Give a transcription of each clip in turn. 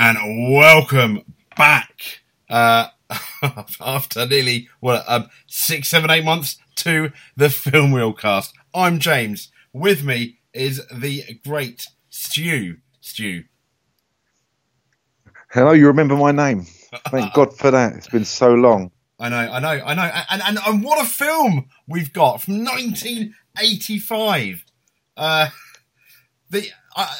and welcome back uh, after nearly what um, six, seven, eight months to the Film Reel Cast. I'm James. With me is the great Stu. Stu. Hello, you remember my name? Thank God for that. It's been so long. I know, I know, I know, and and, and what a film we've got from 1985. Uh, the uh,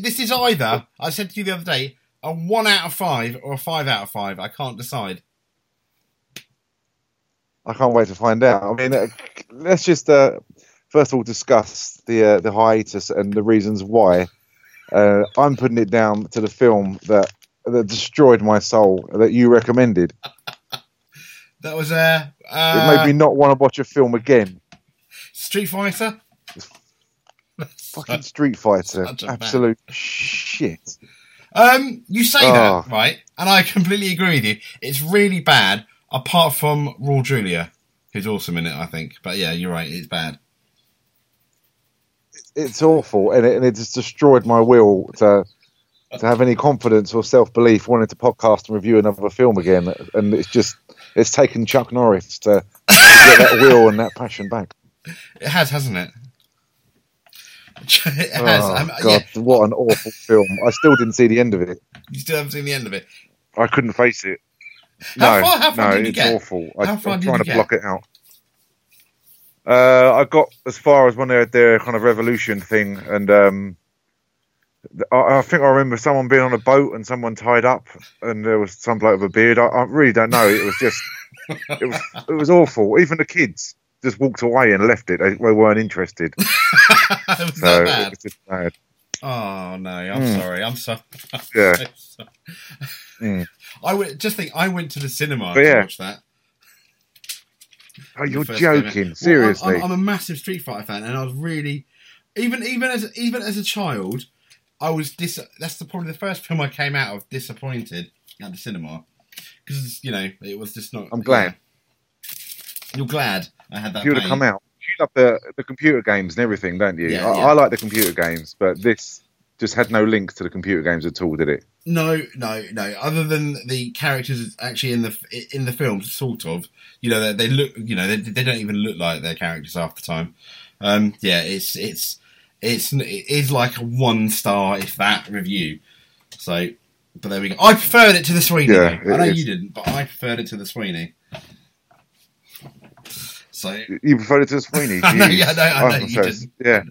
this is either I said to you the other day a one out of five or a five out of five. I can't decide. I can't wait to find out. I mean, uh, let's just uh, first of all discuss the uh, the hiatus and the reasons why. Uh, I'm putting it down to the film that that destroyed my soul that you recommended. That was uh, uh, it made me not want to watch a film again. Street Fighter. Fucking Street Fighter, a bad- absolute shit. Um, you say Oh. that right, and I completely agree with you. It's really bad, apart from Raul Julia, who's awesome in it. I think, but yeah, you're right. It's bad. It's awful, and it, and it just destroyed my will to to have any confidence or self belief wanting to podcast and review another film again. And it's just it's taken Chuck Norris to, to get that will and that passion back. It has, hasn't it? it has. Oh Um, God, yeah, what an awful film! I still didn't see the end of it. you still haven't seen the end of it. I couldn't face it. How no, far- how far no, it's get? awful. I, did trying to block it out. Uh, I got as far as when they had their kind of revolution thing, and um, I, I think I remember someone being on a boat and someone tied up, and there was some bloke with a beard. I, I really don't know. It was just, it was, it was awful. Even the kids just walked away and left it. They, they weren't interested. So bad. bad. Oh no, I'm Mm. sorry. I'm sorry. Yeah. I'm so- Mm. I went, just think I went to the cinema But to yeah. watch that. Oh, you're joking? Well, Seriously? I'm, I'm a massive Street Fighter fan, and I was really, even even as even as a child, I was dis. That's the probably the first film I came out of disappointed at the cinema because you know it was just not. I'm glad. yeah. You're glad I had that. you would have come out. You love the the computer games and everything, don't you? Yeah, I, yeah. I like the computer games, but this just had no link to the computer games at all, did it? No, no, no. Other than the characters actually in the in the film, sort of. You know, they, they look. You know, they, they don't even look like their characters half the time. Um, yeah, it's it's it's it is like a one star if that review. So, but there we go. I preferred it to the Sweeney. Yeah. I know it you didn't, but I preferred it to the Sweeney. So You preferred it to Sweeney? I know, yeah, I know, I know I'm you didn't. Yeah,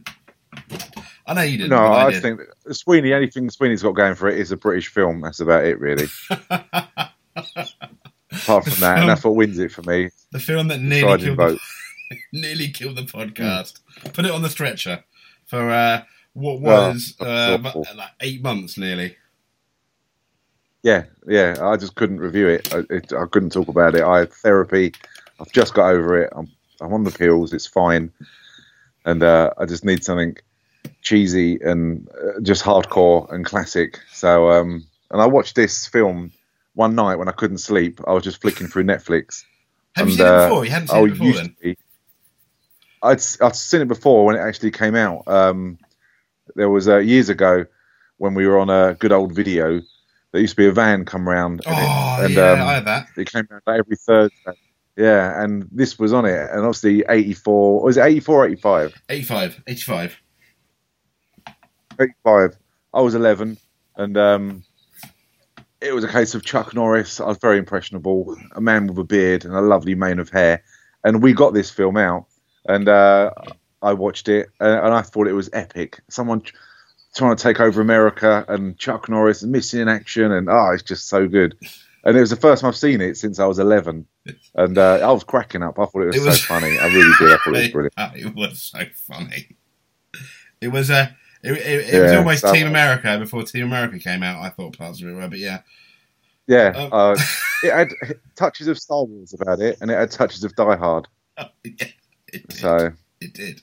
I know you didn't. no, I, I, did. think Sweeney. Anything Sweeney's got going for it is a British film. That's about it, really. Apart from that, and that's what wins it for me. the film that nearly killed vote. the, nearly killed the podcast. Put it on the stretcher for uh, what Oh, was uh, awful. like eight months nearly. Yeah, yeah. I just couldn't review it. I, it, I couldn't talk about it. I had therapy. I've just got over it. I'm I'm on the pills. It's fine, and uh, I just need something cheesy and uh, just hardcore and classic. So, um, and I watched this film one night when I couldn't sleep. I was just flicking through Netflix. Have you And, seen it uh, before? You hadn't seen Oh, it before then. be. I'd I'd seen it before when it actually came out. Um, there was uh, years ago when we were on a good old video. There used to be a van come round, and, Oh it, and yeah, um, I had that. it came out every Thursday. Yeah, and this was on it, and obviously 84, was it 84 85? 85, 85. 85. I was 11, and um, it was a case of Chuck Norris. I was very impressionable, a man with a beard and a lovely mane of hair. And we got this film out, and uh, I watched it, and, and I thought it was epic. Someone trying to take over America, and Chuck Norris missing in action, and oh, it's just so good. And it was the first time I've seen it since I was 11. And uh, I was cracking up. I thought it was, It was- so funny. I really did. I thought it was brilliant. It was so funny. It was uh, it, it, it was Yeah, almost so- Team America before Team America came out. I thought parts of it were, but yeah, Yeah, Um, uh, it had touches of Star Wars about it, and it had touches of Die Hard. yeah it did. So It did.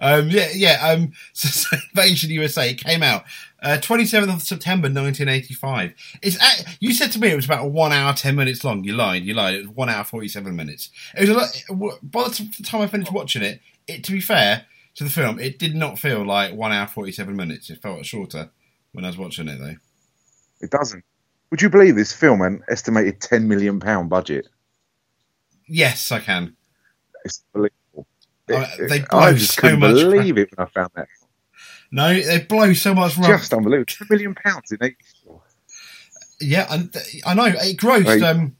Um, yeah, yeah. Um, so, so Invasion USA came out uh, 27th of September 1985. It's at, you said to me it was about one hour 10 minutes long. You lied. You lied. It was one hour 47 minutes. It was a lot, by the time I finished watching it, it to be fair to the film, it did not feel like one hour 47 minutes. It felt shorter when I was watching it though. it doesn't. Would you believe this film an estimated ten million pound budget? Yes, I can. It's unbelievable. Uh, It- they it- blow I just so couldn't much believe it when I found that. No, they blow so much rubber. Just unbelievable. Ten million pounds in eight. Yeah, and th- I know it grossed um,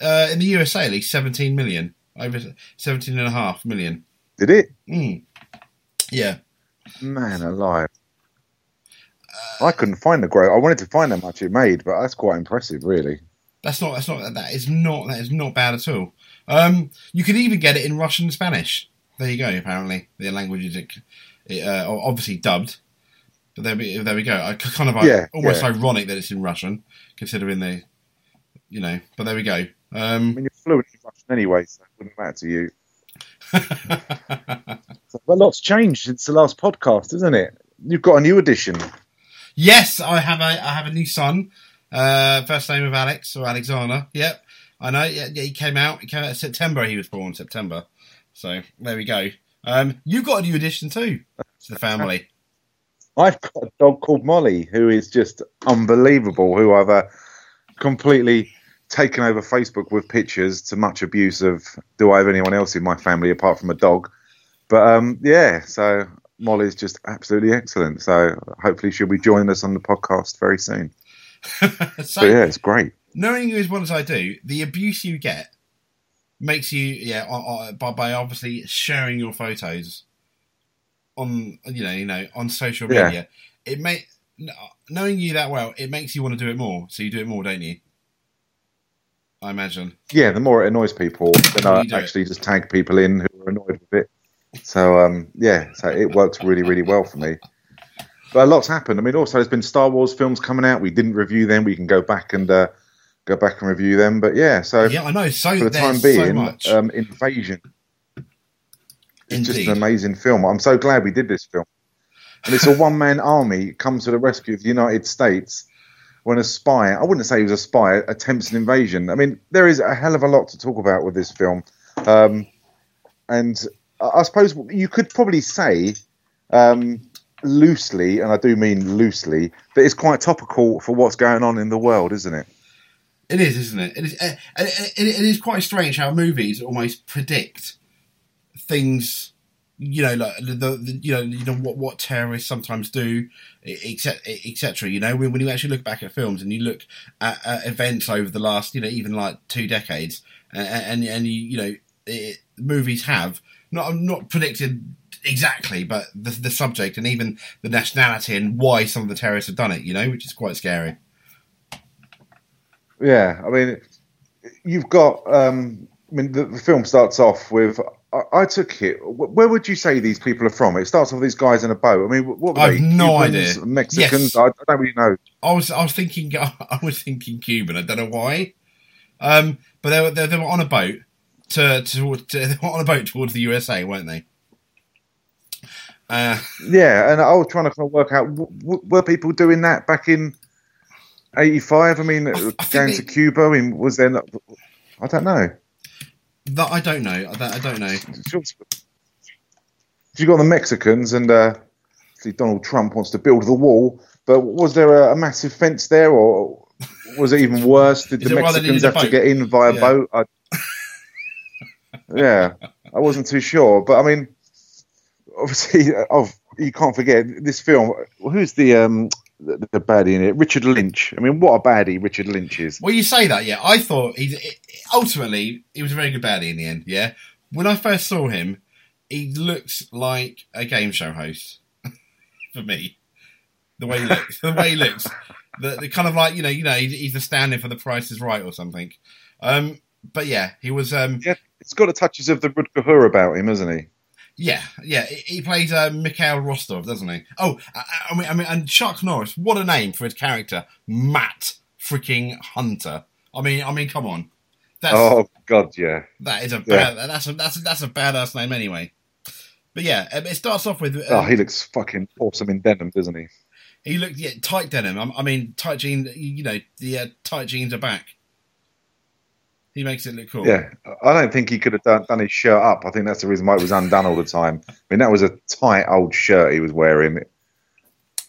uh, in the USA at least 17 million, over 17 and a half million. Did it? Mm. Yeah, Man alive. I couldn't find the growth. I wanted to find how much it made, but that's quite impressive, really. that's not that's not that is not that is not bad at all. Um, you could even get it in Russian and Spanish. There you go. Apparently, the languages it uh, obviously dubbed. But there we there we go. I kind of Yeah, almost yeah. ironic that it's in Russian, considering they, you know. But there we go. I Um, mean, you're fluent in Russian anyway, so it wouldn't matter to you. So, a lot's changed since the last podcast, isn't it? You've got a new edition. Yes, I have a I have a new son. Uh, first name of Alex or Alexander. Yep, I know. Yeah, yeah, he came out. He came out in September. He was born September. So there we go. Um, you got a new addition too to the family. I've got a dog called Molly who is just unbelievable. Who I've uh, completely taken over Facebook with pictures to much abuse of. Do I have anyone else in my family apart from a dog? But um, yeah, so Molly's just absolutely excellent. So hopefully she'll be joining us on the podcast very soon. so But yeah, it's great. knowing you as well as I do, the abuse you get makes you yeah on, on, by by obviously sharing your photos on you know you know on social Yeah. media. It may knowing you that well, it makes you want to do it more. So you do it more, don't you? I imagine. Yeah, the more it annoys people, then I do it. actually just tag people in who are annoyed with it. So um, yeah, so it works really, really well for me. But a lot's happened. I mean, also there's been Star Wars films coming out. We didn't review them. We can go back and uh, go back and review them. But yeah, so Yeah, I know. So for the time being, much. um, Invasion. It's just an amazing film. I'm so glad we did this film. And it's a one man army comes to the rescue of the United States when a spy, I wouldn't say he was a spy, attempts an invasion. I mean, there is a hell of a lot to talk about with this film. Um, and I I suppose you could probably say, um, loosely, and I do mean loosely, that it's quite topical for what's going on in the world, isn't it? It is, isn't it? It is. It, it, it is quite strange how movies almost predict things. You know, like the, the you know you know what what terrorists sometimes do, etc. etc. You know, when, when you actually look back at films and you look at, at events over the last you know even like two decades, and and, and you you know it, movies have not not predicted exactly, but the the subject and even the nationality and why some of the terrorists have done it. You know, which is quite scary. Yeah, I mean, you've got. Um, I mean, the, the film starts off with. I, I took it. Where would you say these people are from? It starts off with these guys in a boat. I mean, what were I've they? no Cubans, idea. Mexicans. Yes. I, I don't really know. I was I was thinking I was thinking Cuban. I don't know why, um, but they were they, they were on a boat to, to, to they were on a boat towards the USA, weren't they? Uh, Yeah, and I was trying to kind of work out w- w- were people doing that back in '85? I mean, I think going they- to Cuba. I mean, was there? Not, I don't know. that I don't know. That I don't know. You got the Mexicans, and uh, Donald Trump wants to build the wall. But was there a, a massive fence there, or was it even worse? Did the it why they Mexicans have to get in via Yeah. boat? I, yeah, I wasn't too sure. But I mean, obviously, oh, you can't forget this film. Who's the um the, the baddie in it? Richard Lynch. I mean, what a baddie Richard Lynch is. Well, you say that, yeah. I thought he ultimately he was a very good baddie in the end. Yeah, when I first saw him, he looked like a game show host for me. The way he looks, the way he looks, the, the kind of like you know, you know, he's, he's a stand-in for The Price is Right or something. Um, but yeah, he was. Um, Yeah, it's got the touches of the Rutger Hauer about him, isn't he? Yeah, yeah, he plays uh, Mikhail Rostov, doesn't he? Oh, I, I mean, I mean, and Chuck Norris, what a name for his character, Matt freaking Hunter. I mean, I mean, come on, that's Oh God, yeah. That is a Yeah. bad, that's a that's a, that's a badass name anyway. But yeah, um, it starts off with Oh, um, he looks fucking awesome in denim, doesn't he? he looked yeah tight denim. I, I mean tight jeans. You know the uh, tight jeans are back. He makes it look cool. Yeah, I don't think he could have done, done his shirt up. I think that's the reason why it was undone all the time. I mean, that was a tight old shirt he was wearing.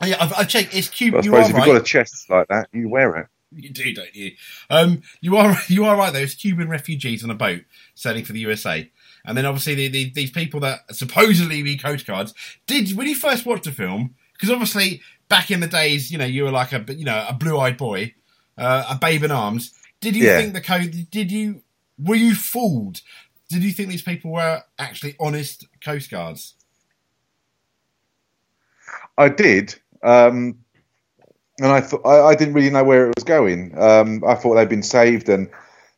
Yeah. I've, I've checked. It's But cute. I You suppose are if you've got a chest like that, you wear it. You do, don't you? Um, you are you are right though. It's Cuban refugees on a boat sailing for the USA, and then obviously the, the, these people that supposedly be Coast Guards. Did when you first watched the film? Because obviously back in the days, you know, you were like a you know a blue eyed boy, uh, a babe in arms. Did you Yeah. think the code? Did you were you fooled? Did you think these people were actually honest Coast Guards? I did, um, and I thought I, I didn't really know where it was going. Um, I thought they'd been saved, and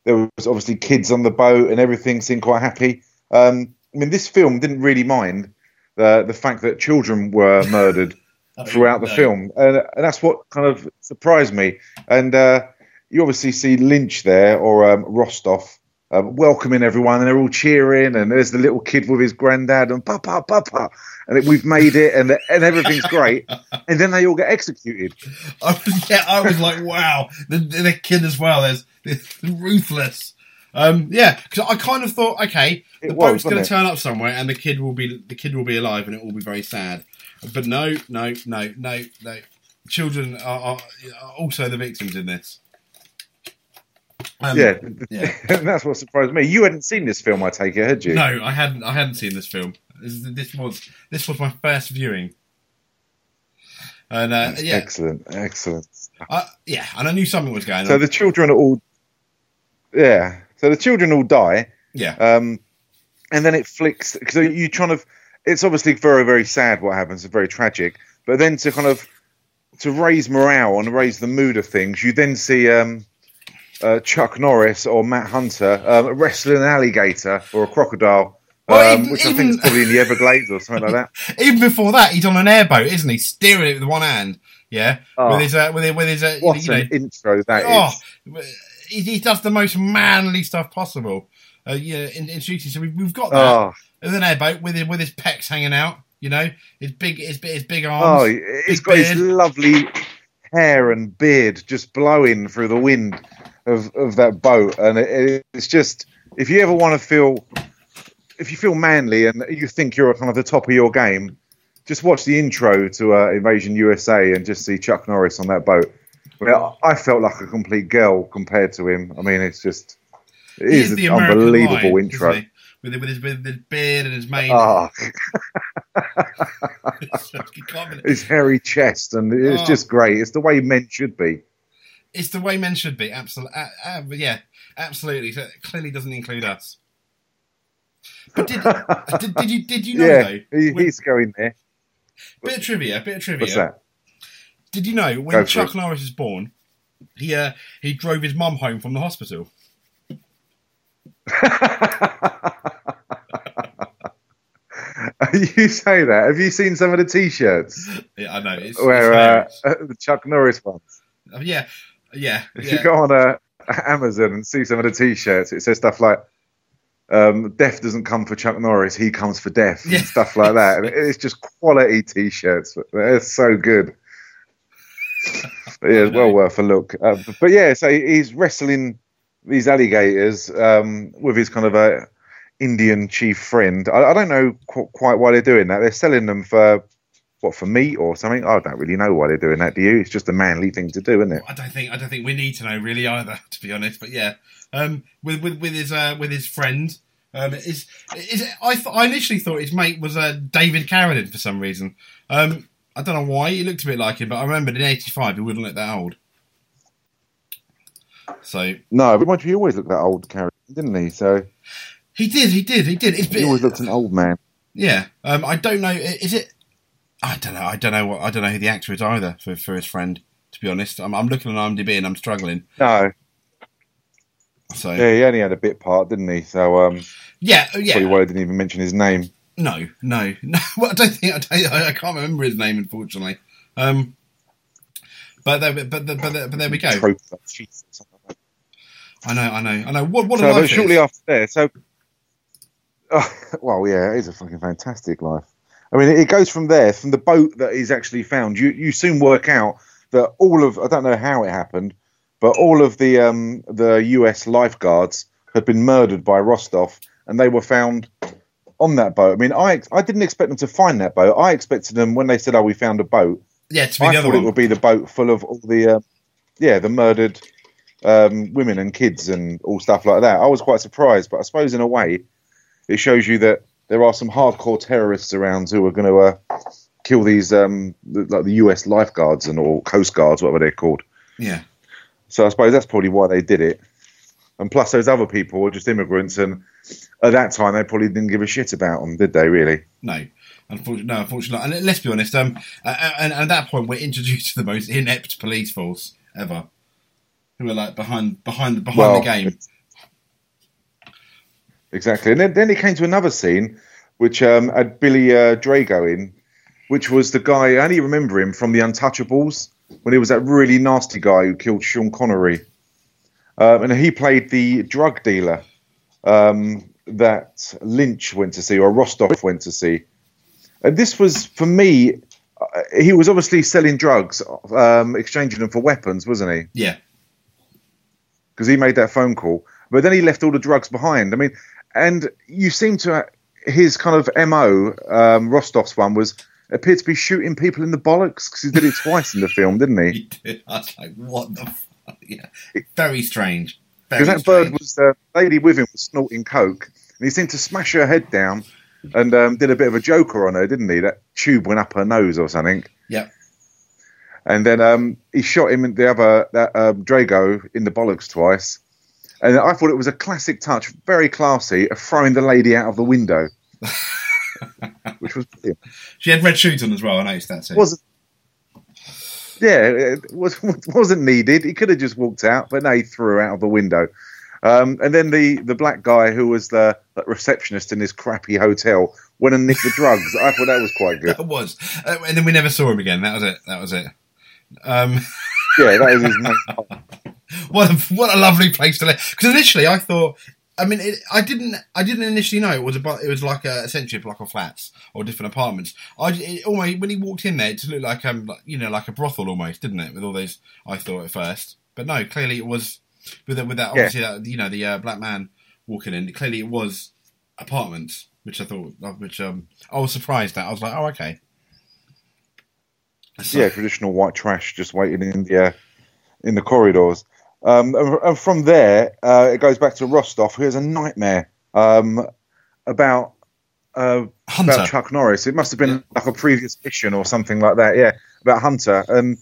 there was obviously kids on the boat, and everything seemed quite happy. Um, I mean, this film didn't really mind the the fact that children were murdered throughout the No. film, and, and that's what kind of surprised me. And uh, you obviously see Lynch there or um, Rostov. Um, welcoming everyone, and they're all cheering. And there's the little kid with his granddad, and Papa, Papa, and it, we've made it, and and everything's great. And then they all get executed. I was, yeah, I was like, wow, the, the kid as well. There's, there's ruthless. Um, yeah, because I kind of thought, okay, the was, boat's going to turn up somewhere, and the kid will be the kid will be alive, and it will be very sad. But no, no, no, no, no. Children are, are also the victims in this. Um, yeah, yeah. and that's what surprised me. You hadn't seen this film, I take it, had you? No, I hadn't. I hadn't seen this film. This, this was this was my first viewing, and uh, yeah, Excellent, excellent. I, yeah, and I knew something was going So on. So the children are all, yeah. So the children all die, yeah, um, and then it flicks because you trying to. It's obviously very, very sad what happens. It's very tragic. But then to kind of to raise morale and raise the mood of things, you then see um, uh, Chuck Norris or Matt Hunter um, wrestling an alligator or a crocodile. Well, um, even- which I think is probably in the Everglades or something like that. Even before that, he's on an airboat, isn't he? Steering it with one hand. Yeah, Oh. with his uh, with his, with his uh, What you know, an intro that is! oh, he, he does the most manly stuff possible. Uh, yeah, in, in shooting. So we've, we've got that Oh, with an airboat with his, with his pecs hanging out. You know, his big his, his big oh, he's got his lovely hair and beard just blowing through the wind of, of that boat, and it, it's just if you ever want to feel, if you feel manly and you think you're kind of the top of your game, just watch the intro to uh, Invasion USA and just see Chuck Norris on that boat. Well, I felt like a complete girl compared to him. I mean, it's just it He is the an unbelievable Lion, intro. With, with, his, with his beard and his mane. Believe- his hairy chest, and it's Oh. just great. It's the way men should be. It's the way men should be. Absolutely, uh, uh, yeah, absolutely. So it clearly doesn't include us. But did, did, did you did you know yeah, though? he, when- he's going there. bit of trivia, bit of trivia. What's that? Did you know when for Chuck. Norris was born, he uh, he drove his mum home from the hospital. you say that. Have you seen some of the T-shirts Yeah, I know. It's, where it's uh, the Chuck Norris ones? Uh, yeah, yeah, If yeah. you go on uh, Amazon and see some of the T-shirts, it says stuff like um, "Death doesn't come for Chuck Norris; he comes for death," Yeah. and stuff like that. And it's just quality T-shirts. They're so good. Yeah, it's well worth a look. Uh, but, but yeah, so he's wrestling these alligators um, with his kind of a Indian chief friend. I, I don't know qu- quite why they're doing that. They're selling them for what for meat or something. I don't really know why they're doing that. Do you? It's just a manly thing to do, isn't it? I don't think I don't think we need to know really either, to be honest. But yeah, um, with with with his uh, with his friend, um, is is I th- I initially thought his mate was uh, David Carradine for some reason. Um, I don't know why he looked a bit like him, but I remembered in '85 he wouldn't look that old. So No, but he always looked that old character, didn't he? So he did, he did, he did. It's he always looked an old man. yeah. Um, I don't know. Is it? I don't know. I don't know what. I don't know who the actor is either for for his friend. To be honest, I'm, I'm looking on IMDb and I'm struggling. No, So yeah, he only had a bit part, didn't he? So um, yeah, yeah. probably why I didn't even mention his name. No, no, no. Well, I don't think I, don't, I can't remember his name, unfortunately. Um, but there, but but but, there, but there we go. Trope, like, cheese or something like I know, I know, I know. What what a So, life shortly is. after there, so oh, well, yeah, it is a fucking fantastic life. I mean, it goes from there, from the boat that is actually found. You you soon work out that all of I don't know how it happened, but all of the um, the U.S. lifeguards had been murdered by Rostov, and they were found on that boat. I mean, I I didn't expect them to find that boat. I expected them when they said, "Oh, we found a boat." Yeah, to be I the other thought it one. would be the boat full of all the. Um, yeah, the murdered um, women and kids and all stuff like that. I was quite surprised, but I suppose in a way, it shows you that there are some hardcore terrorists around who are going to uh, kill these um, the, like the U.S. lifeguards and or coast guards, whatever they're called. Yeah. So I suppose that's probably why they did it. And plus, those other people were just immigrants, and at that time they probably didn't give a shit about them, did they? Really? No. Unfortunately, no, unfortunately, not. and let's be honest. Um, and, and at that point, we're introduced to the most inept police force ever, who are like behind, behind, behind Well, the game. Exactly. And then, then it came to another scene, which um, had Billy uh, Drago in, which was the guy, I only remember him from The Untouchables, when he was that really nasty guy who killed Sean Connery. Um, and he played the drug dealer um, that Lynch went to see, or Rostov went to see. And this was, for me, uh, he was obviously selling drugs, um, exchanging them for weapons, wasn't he? Yeah, because he made that phone call. But then he left all the drugs behind. I mean, and you seem to his kind of mo, um, Rostov's one was appeared to be shooting people in the bollocks because he did it twice in the film, didn't he? he did. I was like, what the fuck? Yeah, very strange. Because that strange. bird was the lady with him was snorting coke, and he seemed to smash her head down and um, did a bit of a joker on her, didn't he? That tube went up her nose or something. Yeah, And then um, he shot him in the other that um, Drago in the bollocks twice. And I thought it was a classic touch, very classy, of throwing the lady out of the window, which was brilliant. she had red shoes on as well. I noticed that too. wasn't. Yeah, it was, wasn't needed. He could have just walked out, but no, he threw her out of the window. Um, and then the, the black guy who was the receptionist in this crappy hotel went and nicked the drugs. I thought that was quite good. that was, uh, and then we never saw him again. That was it. That was it. Um, Yeah, that was his. what a, what a lovely place to live. Because initially I thought, I mean, it, I didn't, I didn't initially know it was about, it was like a essentially a block of flats or different apartments. I it, almost when he walked in there, it just looked like um, like, you know, like a brothel almost, didn't it? With all those, I thought at first, but no, clearly it was with that, with that Yeah. obviously that you know the uh, black man walking in. Clearly it was apartments, which I thought, which um, I was surprised at. I was like, oh okay. So- yeah, traditional white trash just waiting in the uh, in the corridors. Um, and, and from there, uh, it goes back to Rostov, who has a nightmare um, about uh, Hunter. about Chuck Norris. It must have been like a previous mission or something like that. Yeah, about Hunter, and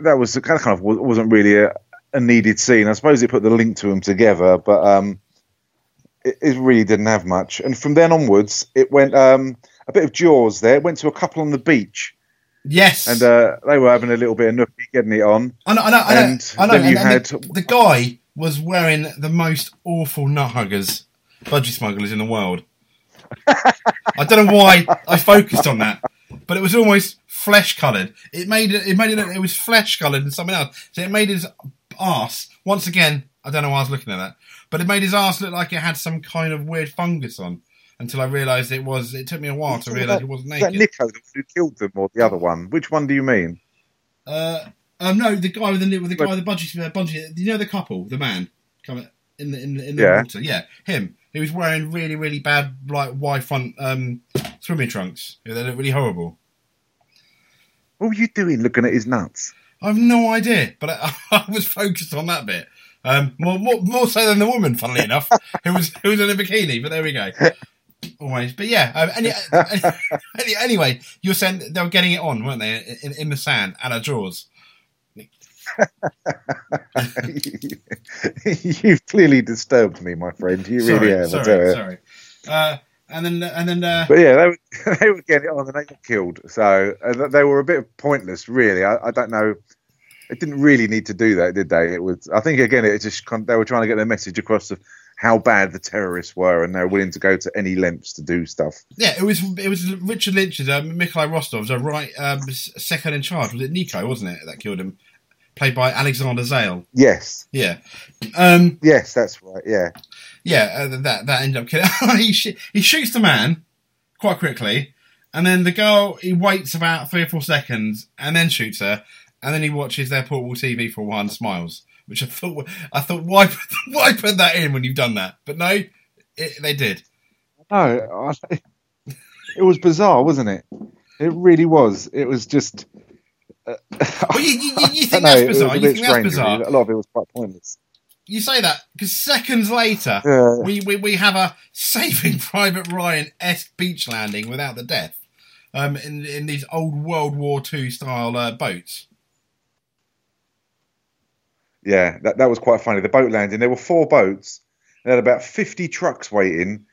that was kind of, kind of wasn't really a, a needed scene. I suppose it put the link to them together, but um, it, it really didn't have much. And from then onwards, it went um, a bit of Jaws. There it went to a couple on the beach, yes, and uh, they were having a little bit of nookie, getting it on. I know, I know, I know. And I know. then you and- had- the, the guy was wearing the most awful nut huggers, budgie smugglers in the world. I don't know why I focused on that, but it was almost flesh coloured. It made it. It made it. Look, it was flesh coloured and something else. So it made his ass once again. I don't know why I was looking at that, but it made his ass look like it had some kind of weird fungus on. Until I realised it was. It took me a while to realise it wasn't Is that. Nico the one who killed them, or the other one? Which one do you mean? Uh, um, no, the guy with the with the guy with the bungee, uh, bungee. You know the couple, the man coming in the in the, in the Yeah. water. Yeah, him. He was wearing really really bad like wide front um, swimming trunks. Yeah, they look really horrible. What were you doing looking at his nuts? I have no idea, but I, I was focused on that bit. Um, more, more more so than the woman, funnily enough, who was who was in a bikini. But there we go. Always, but yeah. Um, any, any, anyway, you were saying they were getting it on, weren't they, in, in the sand and our drawers? You've clearly disturbed me, my friend. You sorry, really have. Sorry, sorry. Uh, and then and then uh, But yeah, they were, they were getting it on and they got killed. So uh, they were a bit pointless, really. I, I don't know. It didn't really need to do that, did they? It was. I think again, it just they were trying to get their message across of how bad the terrorists were, and they're willing to go to any lengths to do stuff. yeah, it was it was Richard Lynch's uh, Mikhail Rostov's uh, right um, second in charge. Was it Nico? Wasn't it that killed him? Played by Alexander Zale. Yes, Yeah, um, yes, that's right. Yeah, yeah. Uh, that that ended up killing. he sh- he shoots the man quite quickly, and then the girl he waits about three or four seconds and then shoots her, and then he watches their portable TV for a while and smiles. Which I thought I thought why why put that in when you've done that? But no, it, they did. no, I, it was bizarre, wasn't it? It really was. It was just Uh, Well, you, you, you, think know, that's bizarre? a You think that's bizarre? really. A lot of it was quite pointless. You say that because seconds later, Yeah. we, we, we have a Saving Private Ryan esque beach landing without the death um, in in these old World War II style uh, boats. Yeah, that, that was quite funny. The boat landing, there were four boats. They had about 50 trucks waiting,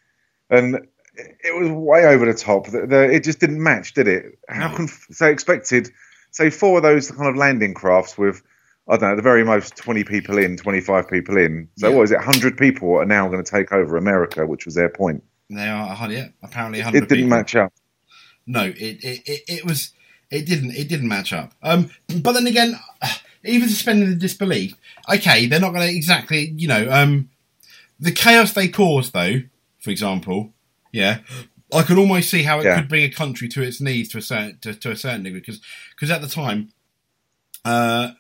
and it was way over the top. The, the, it just didn't match, did it? How No. can they expected, say, four of those kind of landing crafts with, I don't know, the very most 20 people in, 25 people in. So Yeah. what is it? 100 people are now going to take over America, which was their point. They are, yeah, apparently, 100 It didn't people. match up. No, it, it, it, it was it didn't it didn't match up. Um, but then again, even suspending the disbelief, okay, they're not going to exactly, you know, um, the chaos they caused, though, for example, yeah, I could almost see how it Yeah. could bring a country to its knees to a certain to, to a certain degree because because at the time, uh,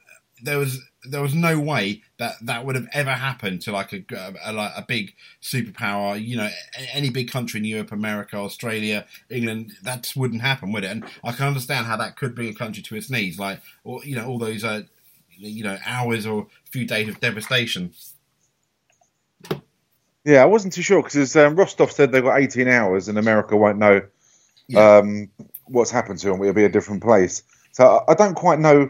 there was there was no way that that would have ever happened to like a, a, like a big superpower, you know, any big country in Europe, America, Australia, England. That wouldn't happen, would it? And I can understand how that could bring a country to its knees, like or you know all those uh, you know hours or a few days of devastation. Yeah, I wasn't too sure because um, Rostov said they've got 18 hours and America won't know Yeah. um, what's happened to them. It'll be a different place. So I, don't quite know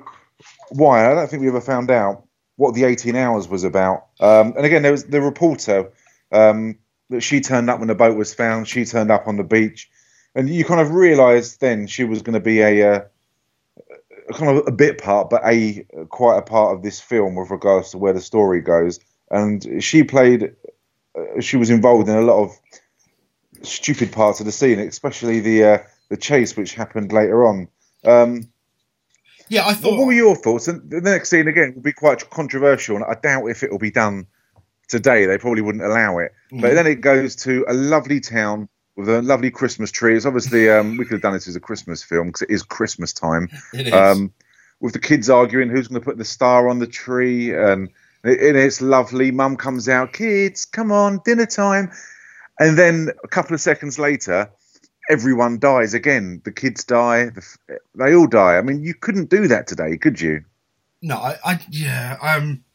why. I don't think we ever found out what the 18 hours was about. Um, and again, there was the reporter um, that she turned up when the boat was found. She turned up on the beach, and you kind of realised then she was going to be a, uh a kind of a bit part, but a quite a part of this film with regards to where the story goes. And she played. Uh, she was involved in a lot of stupid parts of the scene, especially the uh, the chase which happened later on. Um, Yeah, I thought. what were your thoughts? And the next scene again will be quite controversial, and I doubt if it will be done today. They probably wouldn't allow it. But Mm. then it goes to a lovely town with a lovely Christmas tree. It's obviously um, we could have done this as a Christmas film because it is Christmas time. it is. Um, with the kids arguing who's going to put the star on the tree, and, and it's lovely. Mum comes out, kids, come on, dinner time. And then a couple of seconds later, everyone dies again. The kids die. The, f- they all die. I mean, you couldn't do that today, could you? No, I, I yeah, um,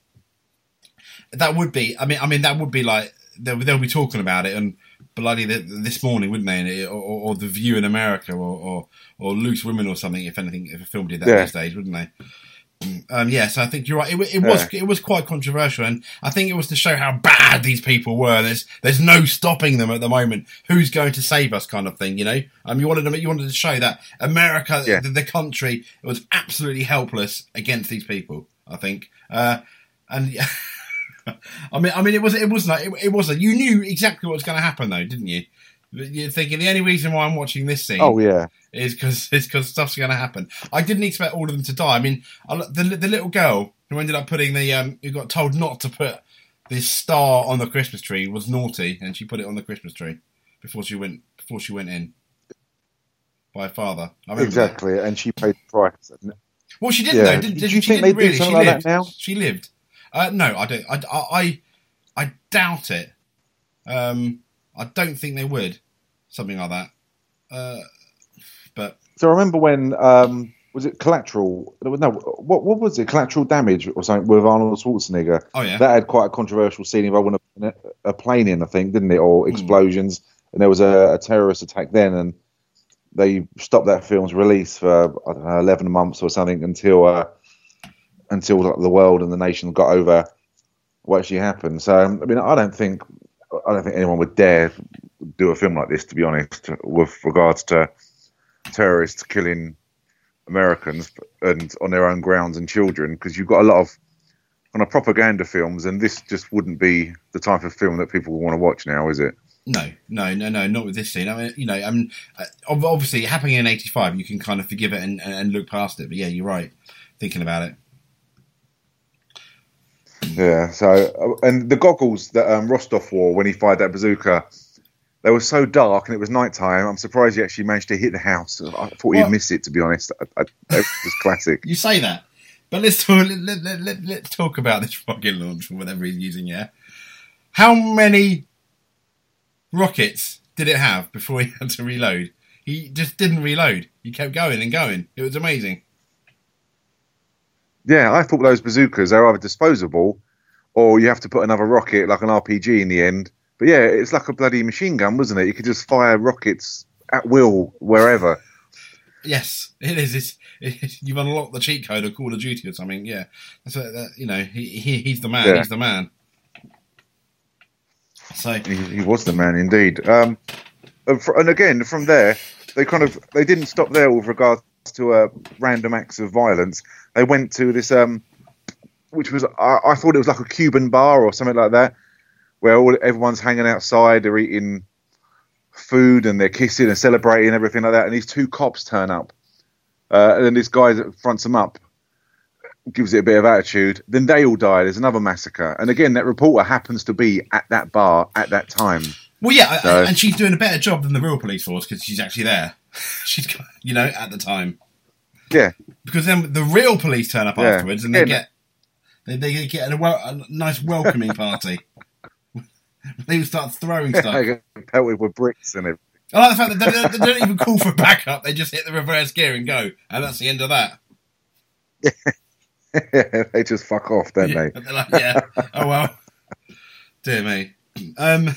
that would be. I mean, I mean, that would be like they'll, they'll be talking about it and bloody th- this morning, wouldn't they? Or, or, or the View in America, or, or or Loose Women, or something. If anything, if a film did that Yeah. these days, wouldn't they? Um, yeah, so I think you're right. It, it was it was quite controversial, and I think it was to show how bad these people were. There's there's no stopping them at the moment. Who's going to save us, kind of thing, you know? Um, you wanted to you wanted to show that America, Yeah. the, the country, was absolutely helpless against these people. I think, uh, and yeah, I mean, I mean, it was it was like it, it was. A, you knew exactly what was going to happen, though, didn't you? You're thinking the only reason why I'm watching this scene Oh yeah, is because is because stuff's going to happen. I didn't expect all of them to die. I mean, I, the the little girl who ended up putting the um who got told not to put this star on the Christmas tree was naughty, and she put it on the Christmas tree before she went before she went in by her father. I remember that. exactly. And she paid the price. Well, she didn't Yeah. though. Didn't, Do you she think didn't they do really. something she like that now? She lived. Uh, no, I don't. I, I, I, doubt it. Um, I don't think they would something like that. Uh, but So I remember when um, was it collateral? No, what what was it? Collateral damage or something with Arnold Schwarzenegger. oh yeah, That had quite a controversial scene involving a, a plane in, I think, didn't it? Hmm. Or explosions. And there was a, a terrorist attack then, and they stopped that film's release for I don't know, eleven months or something until uh, until the world and the nation got over what actually happened. So I mean, I don't think I don't think anyone would dare do a film like this, to be honest, with regards to terrorists killing Americans and on their own grounds and children, because you've got a lot of kind of propaganda films, and this just wouldn't be the type of film that people want to watch now, is it? no, no, no, no, not with this scene. I mean, you know, I mean, uh, obviously happening in '85, you can kind of forgive it and, and look past it. But yeah, you're right. Thinking about it, Yeah. So, uh, and the goggles that um, Rostov wore when he fired that bazooka, they were so dark and it was nighttime. I'm surprised he actually managed to hit the house. I thought Well- he'd miss it, to be honest. I, I, it was classic. you say that, but let's talk. Let, let, let, let's talk about this rocket launch or whatever he's using. Yeah, how many rockets did it have before he had to reload? He just didn't reload. He kept going and going. It was amazing. Yeah, I thought those bazookas are either disposable or you have to put another rocket like an RPG in the end. But yeah, it's like a bloody machine gun, wasn't it? You could just fire rockets at will wherever. Yes, it is. It's, it, you've unlocked the cheat code of Call of Duty or something. Yeah, that's what, that, you know. He, he he's the man. Yeah. He's the man. So He, he was the man indeed. Um, and, fr- and again, from there, they kind of they didn't stop there with regards to uh, random acts of violence. They went to this, um, which was I, I thought it was like a Cuban bar or something like that, where all, everyone's hanging outside, they're eating food and they're kissing and celebrating and everything like that. And these two cops turn up, uh, and then this guy that fronts them up gives it a bit of attitude. Then they all die. There's another massacre, and again, that reporter happens to be at that bar at that time. well, yeah, So- and she's doing a better job than the real police force because she's actually there. got- you know at the time Yeah, because then the real police turn up Yeah. afterwards and they Yeah. get they, they get a, wel- a nice welcoming party. they would start throwing stuff. I pelted with bricks and everything. I like the fact that they don't, they don't even call for backup. They just hit the reverse gear and go, and that's the end of that. Yeah. they just fuck off, don't yeah. they? Like, yeah. Oh well. Dear me. Um,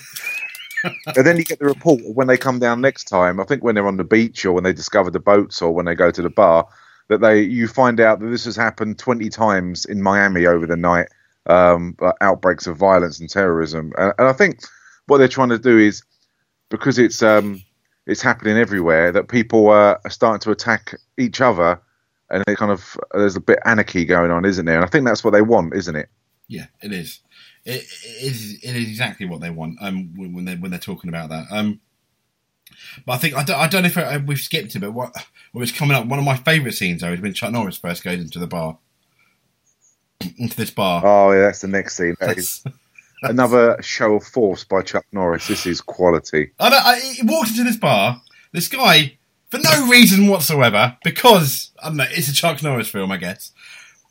And then you get the report when they come down next time. I think when they're on the beach or when they discover the boats or when they go to the bar, that they you find out that this has happened twenty times in Miami over the night. Um, uh, outbreaks of violence and terrorism, and, and I think what they're trying to do is because it's um, it's happening everywhere that people uh, are starting to attack each other, and it kind of there's a bit anarchy going on, isn't there? And I think that's what they want, isn't it? yeah, it is. It, it is. It is exactly what they want. Um, when when they when they're talking about that. Um, but I think I don't, I don't know if uh, we've skipped it, but what what was coming up. One of my favourite scenes though is when Chuck Norris first goes into the bar, into this bar. Oh yeah, that's the next scene. That is another show of force by Chuck Norris. This is quality. I, I he walks into this bar. This guy, for no reason whatsoever, because I don't know, it's a Chuck Norris film, I guess.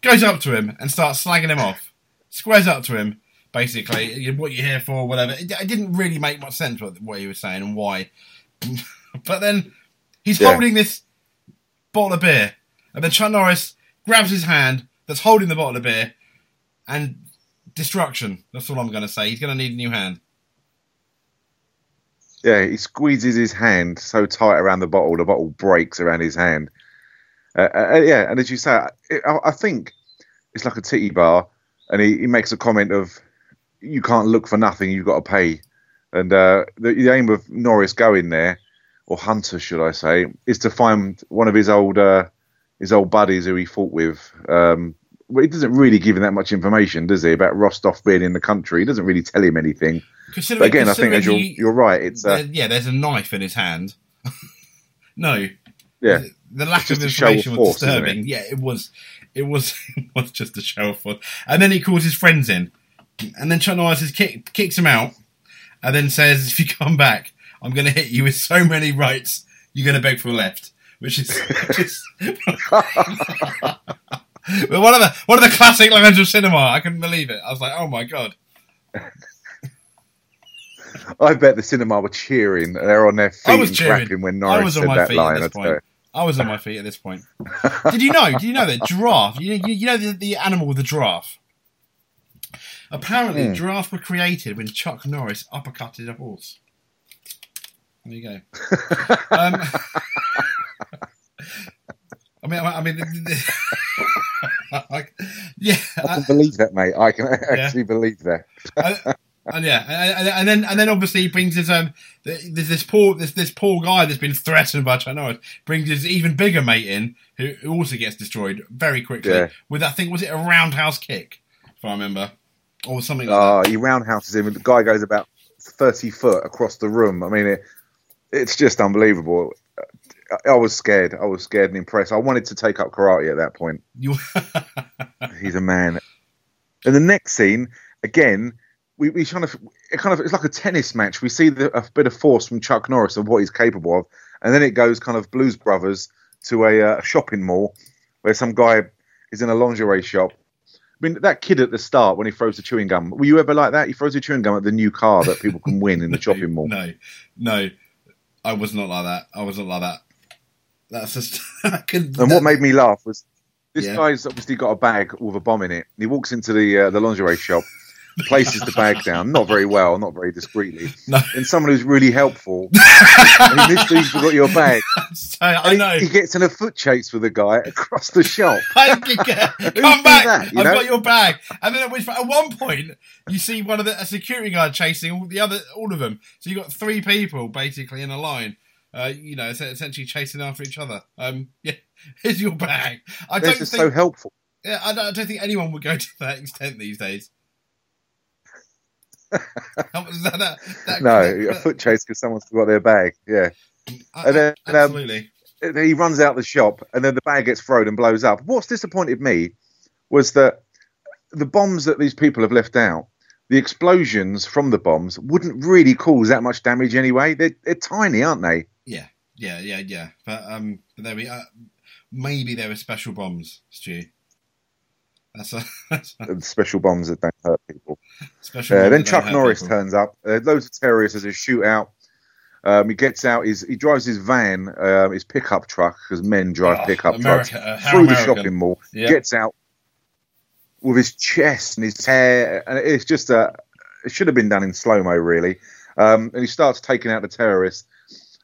Goes up to him and starts slagging him off. Squares up to him, basically. What you're here for? Whatever. It, it didn't really make much sense what, what he was saying and why. but then he's Yeah. holding this bottle of beer, and then Chuck Norris grabs his hand that's holding the bottle of beer, and destruction. That's all I'm going to say. He's going to need a new hand. Yeah, he squeezes his hand so tight around the bottle, the bottle breaks around his hand. Uh, uh, yeah, and as you say, I, I I think it's like a titty bar, and he, he makes a comment of, "You can't look for nothing; you've got to pay." And uh, the, the aim of Norris going there, or Hunter, should I say, is to find one of his old uh, his old buddies who he fought with. Um, well, he doesn't really give him that much information, does he, about Rostov being in the country? He doesn't really tell him anything. But again, I think as you're, you're right, it's uh, there- yeah, there's a knife in his hand. no, yeah. the lack of of information was force, isn't disturbing. Yeah, it was. It was. It was just a show of force. And then he calls his friends in, and then Chuck Norris kick, kicks him out, and then says, "If you come back, I'm going to hit you with so many rights, you're going to beg for a left." Which is just But one of the one of the classic lines of cinema. I couldn't believe it. I was like, "Oh my god!" I bet the cinema were cheering. They're on their feet I was cheering. clapping when I Norris was on said my that feet line. at I this point. I was on my feet at this point. Did you know? Did you know that giraffe? You, you, you know the, the animal, with the giraffe. Apparently, Hmm. giraffes were created when Chuck Norris uppercutted a horse. There you go. um, I mean, I mean, the- the- like, yeah, I can believe that, mate. I can Yeah. actually believe that. and, and yeah, and, and then and then obviously he brings his um, th- there's this poor this this poor guy that's been threatened by Chuck Norris brings his even bigger mate in who, who also gets destroyed very quickly Yeah. with that thing was it a roundhouse kick if I remember or something like he roundhouses him, and the guy goes about thirty foot across the room. I mean, it, it's just unbelievable. I, I was scared. I was scared and impressed. I wanted to take up karate at that point. He's a man. And the next scene, again, we, we kind of it kind of it's like a tennis match. We see the, a bit of force from Chuck Norris of what he's capable of, and then it goes kind of Blues Brothers to a, uh, shopping mall where some guy is in a lingerie shop. I mean, that kid at the start when he throws the chewing gum. Were you ever like that? He throws a chewing gum at the new car that people can win in the shopping mall. no, no, I was not like that. I wasn't like that. That's just. And what made me laugh was This Yeah. guy's obviously got a bag with a bomb in it. He walks into the uh, the lingerie shop, places the bag down, not very well, not very discreetly. No. And someone who's really helpful. I mean, this dude's forgot your bag. I know. He gets in a foot chase with a guy across the shop. Come back! do Come back! that, you I've know? got your bag. And then at, which, at one point, you see one of the a security guard chasing all the other, all of them. So you have got three people basically in a line. Uh, you know, essentially chasing after each other. Um, yeah, here's your bag. I They're don't just think. so helpful. yeah, I, don't, I don't think anyone would go to that extent these days. That, that, No, a foot chase because someone's forgot their bag. Yeah. I- and then, um, absolutely. he runs out the shop and then the bag gets thrown and blows up. What's disappointed me was that the bombs that these people have left out, the explosions from the bombs wouldn't really cause that much damage anyway. They're, they're tiny, aren't they? Yeah, yeah, yeah, yeah. But um, but there we. Uh, maybe there were special bombs, Stu. That's a, that's a special bombs that don't hurt people. special. Uh, then Chuck Norris people. turns up. Uh, loads of terrorists as a shootout. Um, he gets out. He's, he drives his van, um, his pickup truck, because men drive Oh, pickup America, trucks uh, through the shopping mall. Yeah. Gets out with his chest and his hair, and it's just a. It should have been done in slow mo, really. Um, and he starts taking out the terrorists.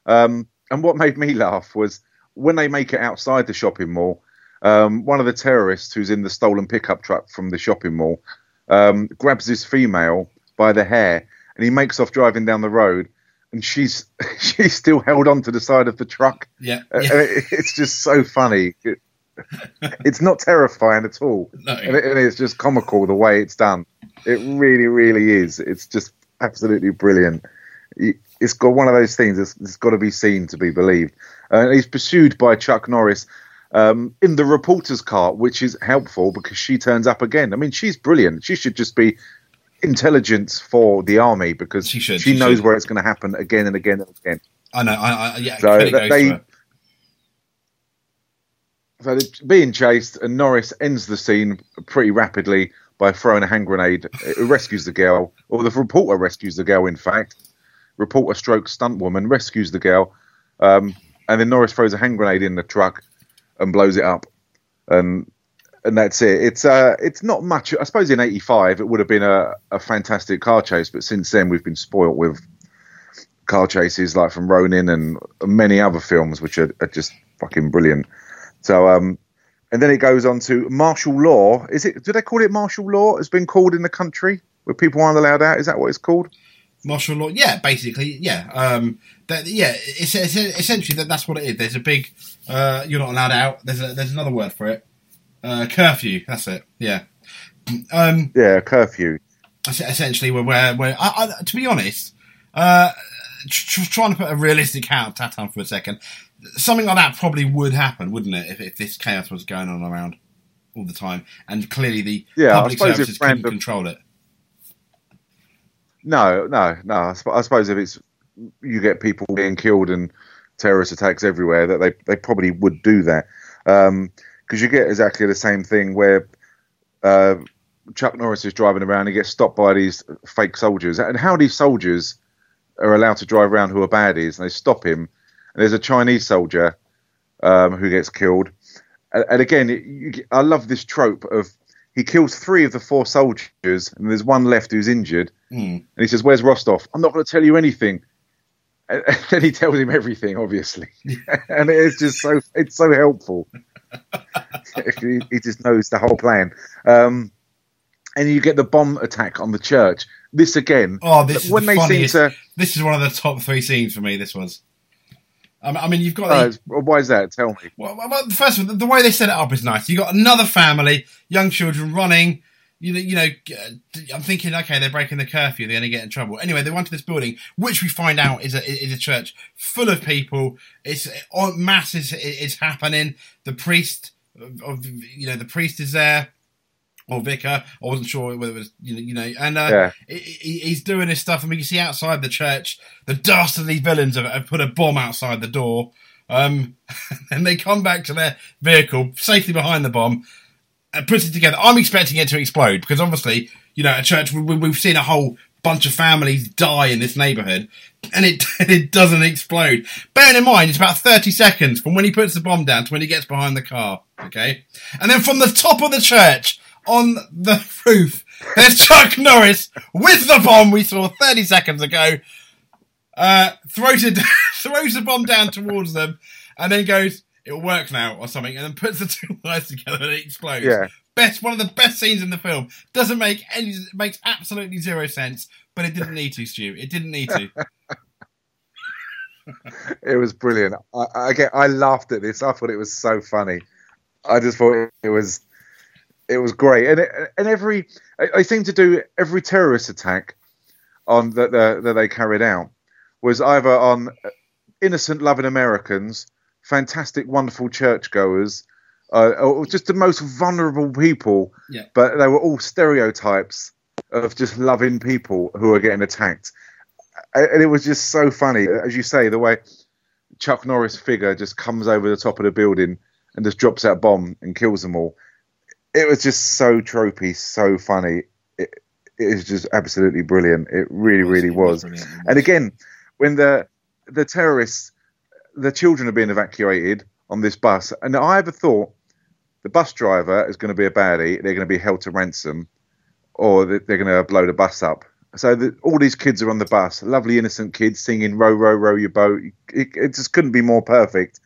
Um, and what made me laugh was when they make it outside the shopping mall. Um, one of the terrorists who's in the stolen pickup truck from the shopping mall um, grabs this female by the hair, and he makes off driving down the road. And she's she's still held onto the side of the truck. Yeah, Uh, yeah. it- it's just so funny. It- it's not terrifying at all, No. and, it, and it's just comical the way it's done. It really, really is. It's just absolutely brilliant. It- It's got one of those things. It's, it's got to be seen to be believed. Uh, he's pursued by Chuck Norris um, in the reporter's car, which is helpful because she turns up again. I mean, she's brilliant. She should just be intelligence for the army because She should, she she knows should. where it's going to happen again and again and again. I know. I, I yeah. So they-. So being chased, and Norris ends the scene pretty rapidly by throwing a hand grenade. It rescues the girl, or the reporter rescues the girl. In fact, reporter stroke stunt woman rescues the girl, um, and then Norris throws a hand grenade in the truck and blows it up, and and that's it. It's uh, it's not much. I suppose in '85 it would have been a, a fantastic car chase, but since then we've been spoilt with car chases like from Ronin and many other films, which are, are just fucking brilliant. So, um, and then it goes on to martial law. Is it? Do they call it martial law? It's been called in the country where people aren't allowed out. Is that what it's called? Martial law. Yeah, basically, yeah. Um, that, yeah, it's, it's essentially that that's what it is. There's a big, uh, you're not allowed out. There's a, there's another word for it. Uh, curfew. That's it. Yeah. Um, Yeah, curfew. essentially, where where, where I, I, to be honest, uh, tr- tr- trying to put a realistic hat on for a second, something like that probably would happen, wouldn't it? If, if this chaos was going on around all the time, and clearly the Yeah, public services couldn't control it. No, no, no. I, sp- I suppose if it's you get people being killed and terrorist attacks everywhere, that they they probably would do that. Because you get exactly the same thing where uh, Chuck Norris is driving around, he gets stopped by these fake soldiers, and how these soldiers are allowed to drive around who are baddies, and they stop him, and there's a Chinese soldier um, who gets killed, and, and again, you- I love this trope of he kills three of the four soldiers, and there's one left who's injured. Hmm. And he says, "Where's Rostov? I'm not going to tell you anything." And and then he tells him everything, obviously, and it's just so it's so helpful. he, he just knows the whole plan. Um, and you get the bomb attack on the church. This again, Oh, this is when the they seem funniest. to. This is one of the top three scenes for me. This was. I mean, you've got Uh, the, why is that? Tell me. well, well, first of all, the, way they set it up is nice. You got another family, young children running. You know, you know. uh, I'm thinking, okay, they're breaking the curfew. They're going to get in trouble. Anyway, they went to this building, which we find out is a is a church full of people. It's on mass is is happening. The priest of you know the priest is there. Or vicar, I wasn't sure whether it was you know, you know, and uh, Yeah. he, he- he's doing his stuff, and we can see outside the church the dastardly villains have, have put a bomb outside the door. Um, and they come back to their vehicle safely behind the bomb and put it together. I'm expecting it to explode because obviously, you know, a church we, we- we've seen a whole bunch of families die in this neighborhood, and it it doesn't explode. Bearing in mind, it's about thirty seconds from when he puts the bomb down to when he gets behind the car. Okay, and then from the top of the church on the roof, there's Chuck Norris with the bomb we saw thirty seconds ago. Uh, throws it, throws the bomb down towards them, and then goes, "It'll work now" or something, and then puts the two wires together and it explodes Yeah. best one of the best scenes in the film. Doesn't make any makes absolutely zero sense, but it didn't need to, Stu. It didn't need to. It was brilliant. I, I. I laughed at this. I thought it was so funny. I just thought it was, it was great. And it, and every I seem to do every terrorist attack on that the, that they carried out was either on innocent, loving Americans, fantastic, wonderful churchgoers, uh, or just the most vulnerable people. Yeah. But they were all stereotypes of just loving people who are getting attacked and it was just so funny, as you say, the way Chuck Norris figure just comes over the top of the building and just drops that bomb and kills them all. It was just so tropey, so funny. It, it is just absolutely brilliant. It really, really was. brilliant. And again, when the the terrorists, the children are being evacuated on this bus, and I ever thought the bus driver is going to be a baddie, they're going to be held to ransom, or they're going to blow the bus up. So the, all these kids are on the bus, lovely innocent kids singing "Row, row, row your boat." It, it just couldn't be more perfect.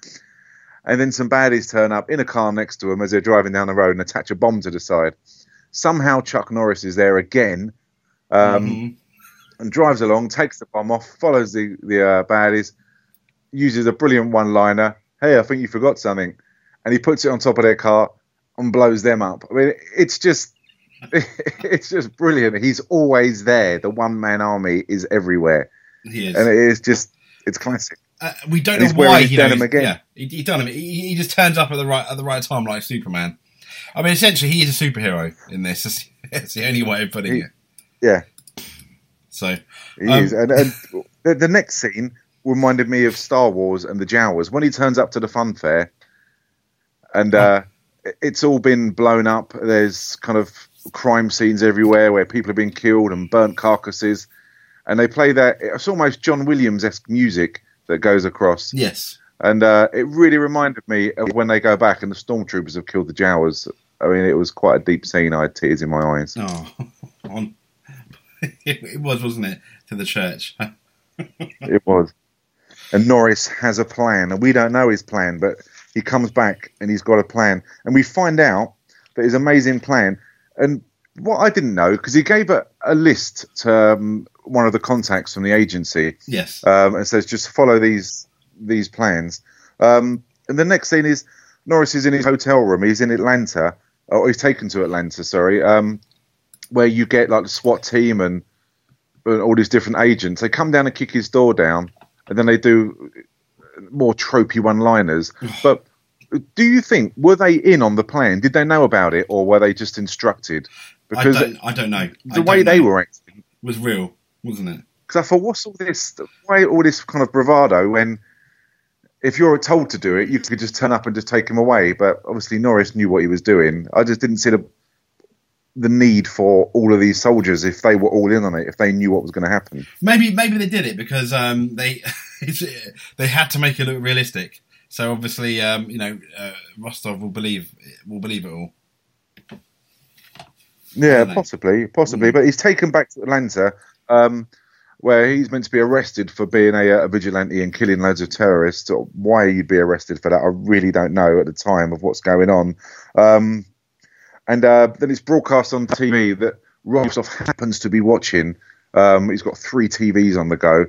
And then some baddies turn up in a car next to him as they're driving down the road and attach a bomb to the side. Somehow Chuck Norris is there again, um, Mhm. and drives along, takes the bomb off, follows the the uh, baddies, uses a brilliant one-liner. Hey, I think you forgot something, and he puts it on top of their car and blows them up. I mean, it's just it's just brilliant. He's always there. The one-man army is everywhere, he is. and it is just it's classic. Uh, we don't and know why he denim knows- again. Yeah, he, he done him. He, he just turns up at the right at the right time, like Superman. I mean, essentially, he is a superhero in this. It's, it's the only way of putting He- it. Yeah, So, he Um, is. And, and the, the next scene reminded me of Star Wars and the Jawas when he turns up to the fun fair, and uh, it's all been blown up. There's kind of crime scenes everywhere where people have been killed and burnt carcasses, and they play that. It's almost John Williams esque music that goes across, yes, and uh, it really reminded me of when they go back and the stormtroopers have killed the Jawas. I mean, it was quite a deep scene. I had tears in my eyes. oh, it, was, wasn't it, to the church? It was. And Norris has a plan, and we don't know his plan, but he comes back and he's got a plan, and we find out that his amazing plan. And what I didn't know, because he gave a, a list to um, one of the contacts from the agency, yes. um, and says just follow these these plans. Um, and the next scene is Norris is in his hotel room. He's in Atlanta, or he's taken to Atlanta. Sorry, um, where you get like the SWAT team and, and all these different agents. They come down and kick his door down, and then they do more tropey one-liners. but do you think were they in on the plan? Did they know about it, or were they just instructed? I Because don't. I don't know. The don't way they know. were acting was real, wasn't it? because I thought, what's all this? Why all this kind of bravado when if you're told to do it, you could just turn up and just take him away? But obviously Norris knew what he was doing. I just didn't see the the need for all of these soldiers if they were all in on it, if they knew what was going to happen. Maybe maybe they did it because um, they they had to make it look realistic. So obviously, um, you know, uh, Rostov will believe will believe it all. Yeah, don't possibly, possibly. But he's taken back to Atlanta, um, where he's meant to be arrested for being a, a vigilante and killing loads of terrorists. Why you'd be arrested for that, I really don't know at the time of what's going on. Um, and uh, then it's broadcast on TV that Rostov happens to be watching. Um, he's got three TVs on the go.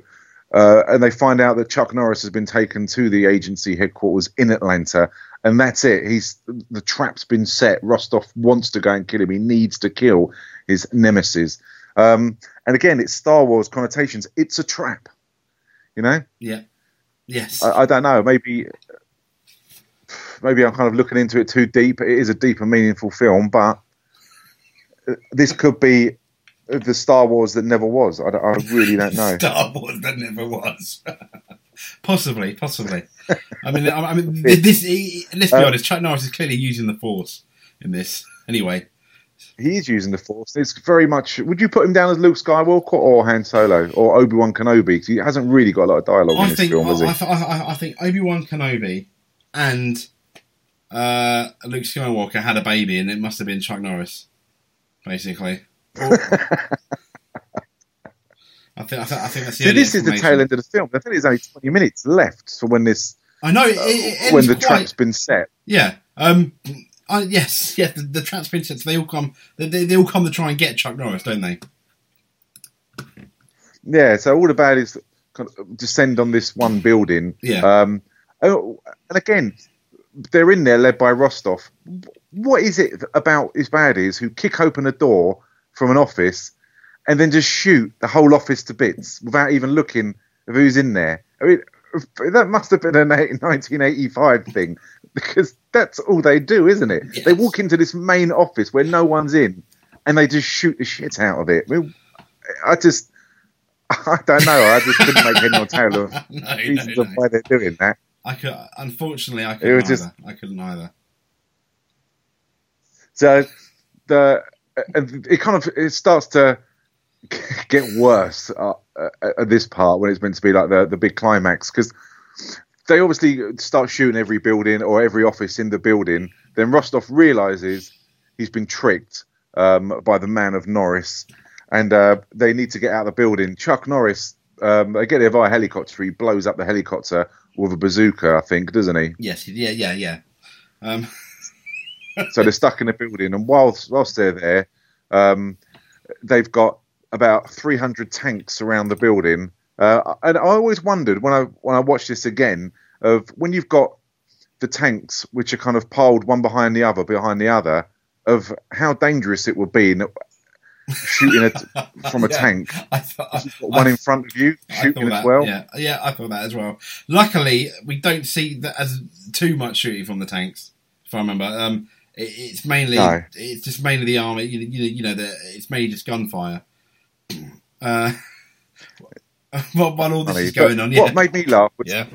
Uh, and they find out that Chuck Norris has been taken to the agency headquarters in Atlanta, and that's it. He's the trap's been set. Rostov wants to go and kill him. He needs to kill his nemesis. Um, and again, it's Star Wars connotations. It's a trap. You know, Yeah. Yes. I, I don't know. Maybe, maybe I'm kind of looking into it too deep. It is a deep and meaningful film, but this could be the Star Wars that never was. I, I really don't know. Star Wars that never was. possibly, possibly. I mean, I, I mean, this. Let's be Um, honest. Chuck Norris is clearly using the Force in this. Anyway, he is using the Force. It's very much. Would you put him down as Luke Skywalker or Han Solo or Obi Wan Kenobi? Because he hasn't really got a lot of dialogue in this think film, has he? I, I, I, I think Obi Wan Kenobi and uh, Luke Skywalker had a baby, and it must have been Chuck Norris, basically. I think I think, I think that's the See, this is the tail end of the film. I think there's only 20 minutes left for when this I know it, it, it when the quite- trap's been set. Yeah. Um. I, yes. Yeah. The, the trans princess. They all come. They, they, they all come to try and get Chuck Norris, don't they? Yeah, so all the baddies kind of descend on this one building. Yeah. Um, oh, and again, they're in there led by Rostov. What is it about his baddies who kick open a door from an office and then just shoot the whole office to bits without even looking at who's in there? I mean, that must have been a 1985 thing because that's all they do, isn't it? They walk into this main office where no one's in and they just shoot the shit out of it. I, mean, I just, I don't know. I just couldn't make head nor tail of no, reasons no, of why they're doing that. I could. Unfortunately, I couldn't either. just- I couldn't either. So the and it kind of it starts to get worse uh, uh, at this part when it's meant to be like the the big climax because they obviously start shooting every building or every office in the building. Then Rostov realizes he's been tricked um, by the man of Norris, and uh, they need to get out of the building. Chuck Norris, um, they get there via helicopter. He blows up the helicopter with a bazooka, I think, doesn't he? Yes. Yeah. Yeah. Yeah. Um. so they're stuck in the building, and whilst whilst they're there, um, they've got about 300 tanks around the building. Uh, and I always wondered when I when I watched this again of when you've got the tanks which are kind of piled one behind the other behind the other of how dangerous it would be in, shooting a, from a Yeah. tank. I thought. Got one in front of you shooting as well. Yeah, yeah, I thought that as well. Luckily, we don't see that as too much shooting from the tanks. If I remember, um, it, it's mainly No. it's just mainly the army. You, you, you know, the, it's mainly just gunfire. Uh, while, while all this is going on, yeah, What made me laugh was yeah.